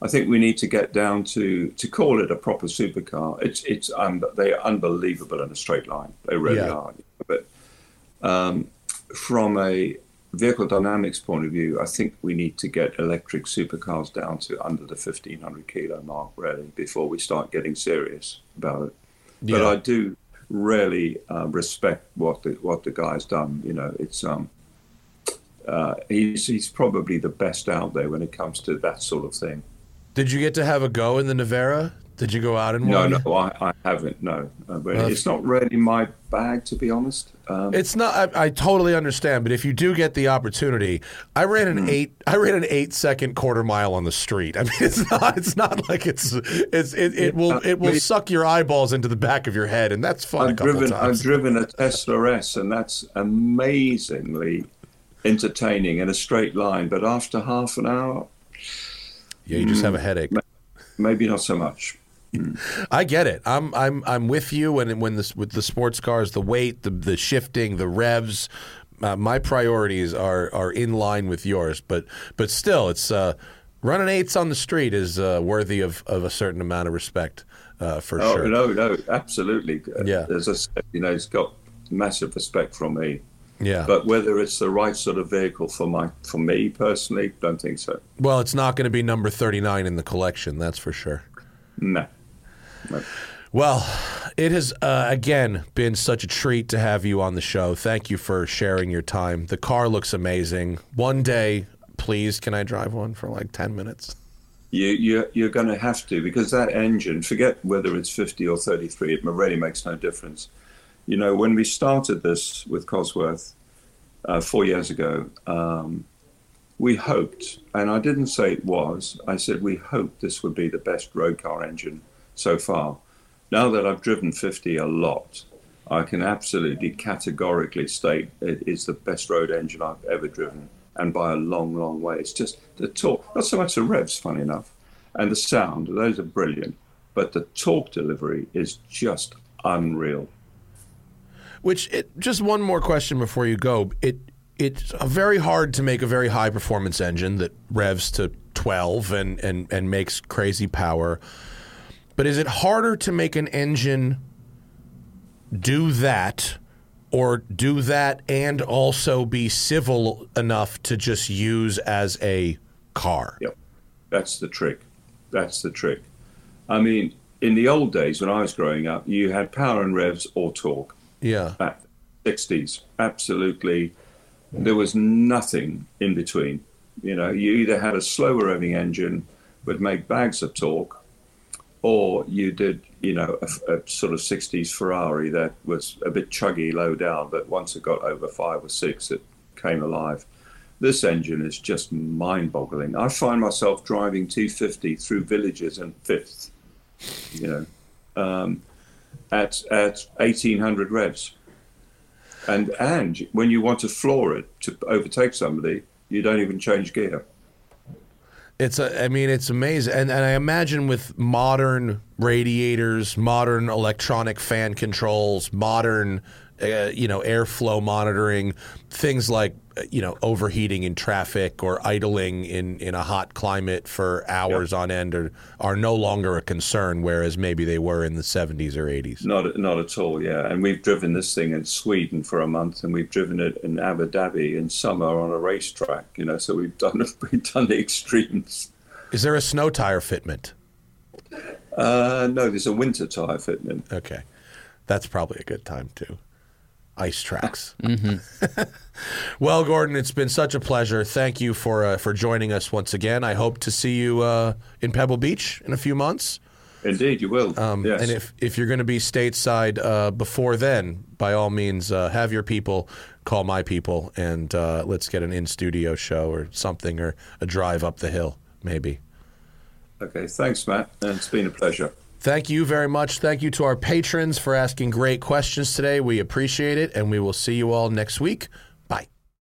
I think we need to get down to to call it a proper supercar. It's it's um, they are unbelievable in a straight line. They really yeah. are. But um, from a vehicle dynamics point of view, I think we need to get electric supercars down to under the 1500 kilo mark really before we start getting serious about it. Yeah. But I do really uh, respect what the what the guy's done. You know, it's um, uh, he's he's probably the best out there when it comes to that sort of thing. Did you get to have a go in the Nevera? Did you go out and no, no, I, I haven't. No, uh, well, it's not really my bag to be honest. Um, it's not. I, I, totally understand, but if you do get the opportunity, I ran an mm. eight. I ran an eight second quarter mile on the street. I mean, it's not. It's not like it's. It's. It, it will. It will suck your eyeballs into the back of your head, and that's fun. I've driven. I've driven a Tesla S, and that's amazingly entertaining in a straight line. But after half an hour, yeah, you just have a headache. Maybe not so much. I get it. I'm I'm I'm with you when when this with the sports cars, the weight, the the shifting, the revs. Uh, my priorities are are in line with yours, but but still, it's uh, Running eights on the street is uh, worthy of, of a certain amount of respect, uh, for Oh sure. no, no, absolutely. Yeah. As I said, you know, it's got massive respect from me. Yeah. But whether it's the right sort of vehicle for my for me personally, don't think so. well, it's not going to be number 39 in the collection, that's for sure. No. No. Well, it has uh, again been such a treat to have you on the show. Thank you for sharing your time. The car looks amazing. One day, please, can I drive one for like 10 minutes? You you you're going to have to because that engine. Forget whether it's 50 or 33. It really makes no difference. You know, when we started this with Cosworth uh, four years ago, um, we hoped, and I didn't say it was. I said we hoped this would be the best road car engine so far. Now that I've driven 50 a lot, I can absolutely categorically state it is the best road engine I've ever driven, and by a long, long way. It's just the torque, not so much the revs, funny enough, and the sound, those are brilliant, but the torque delivery is just unreal. Which it, just one more question before you go. It it's very hard to make a very high performance engine that revs to 12 and, and, and makes crazy power. But is it harder to make an engine do that or do that and also be civil enough to just use as a car? Yep. That's the trick. That's the trick. I mean, in the old days when I was growing up, you had power and revs or torque. Yeah. Back 60s, absolutely. There was nothing in between. You know, you either had a slower revving engine would make bags of torque, or you did, you know, a, a sort of 60s Ferrari that was a bit chuggy low down, but once it got over five or six, it came alive. This engine is just mind boggling. I find myself driving 250 through villages and fifth, you know, um, at, at 1800 revs. And, and when you want to floor it to overtake somebody, you don't even change gear. It's a, I mean, it's amazing, and and I imagine with modern radiators, modern electronic fan controls, modern, uh, you know, airflow monitoring, things like uh, you know overheating in traffic or idling in in a hot climate for hours on end are are no longer a concern, whereas maybe they were in the 70s or 80s. Not not at all, yeah. And we've driven this thing in Sweden for a month, and we've driven it in Abu Dhabi in summer on a racetrack. You know, so we've done we've done the extremes. Is there a snow tire fitment? Uh, no, there's a winter tire fitment. Okay, that's probably a good time too. Ice tracks. well, Gordon, it's been such a pleasure. Thank you for uh, for joining us once again. I hope to see you uh, in Pebble Beach in a few months. Indeed, you will. Um, yes. And if if you're going to be stateside uh, before then, by all means, uh, have your people call my people, and uh, let's get an in studio show or something, or a drive up the hill, maybe. okay, thanks, Matt, and it's been a pleasure. Thank you very much. Thank you to our patrons for asking great questions today. We appreciate it, and we will see you all next week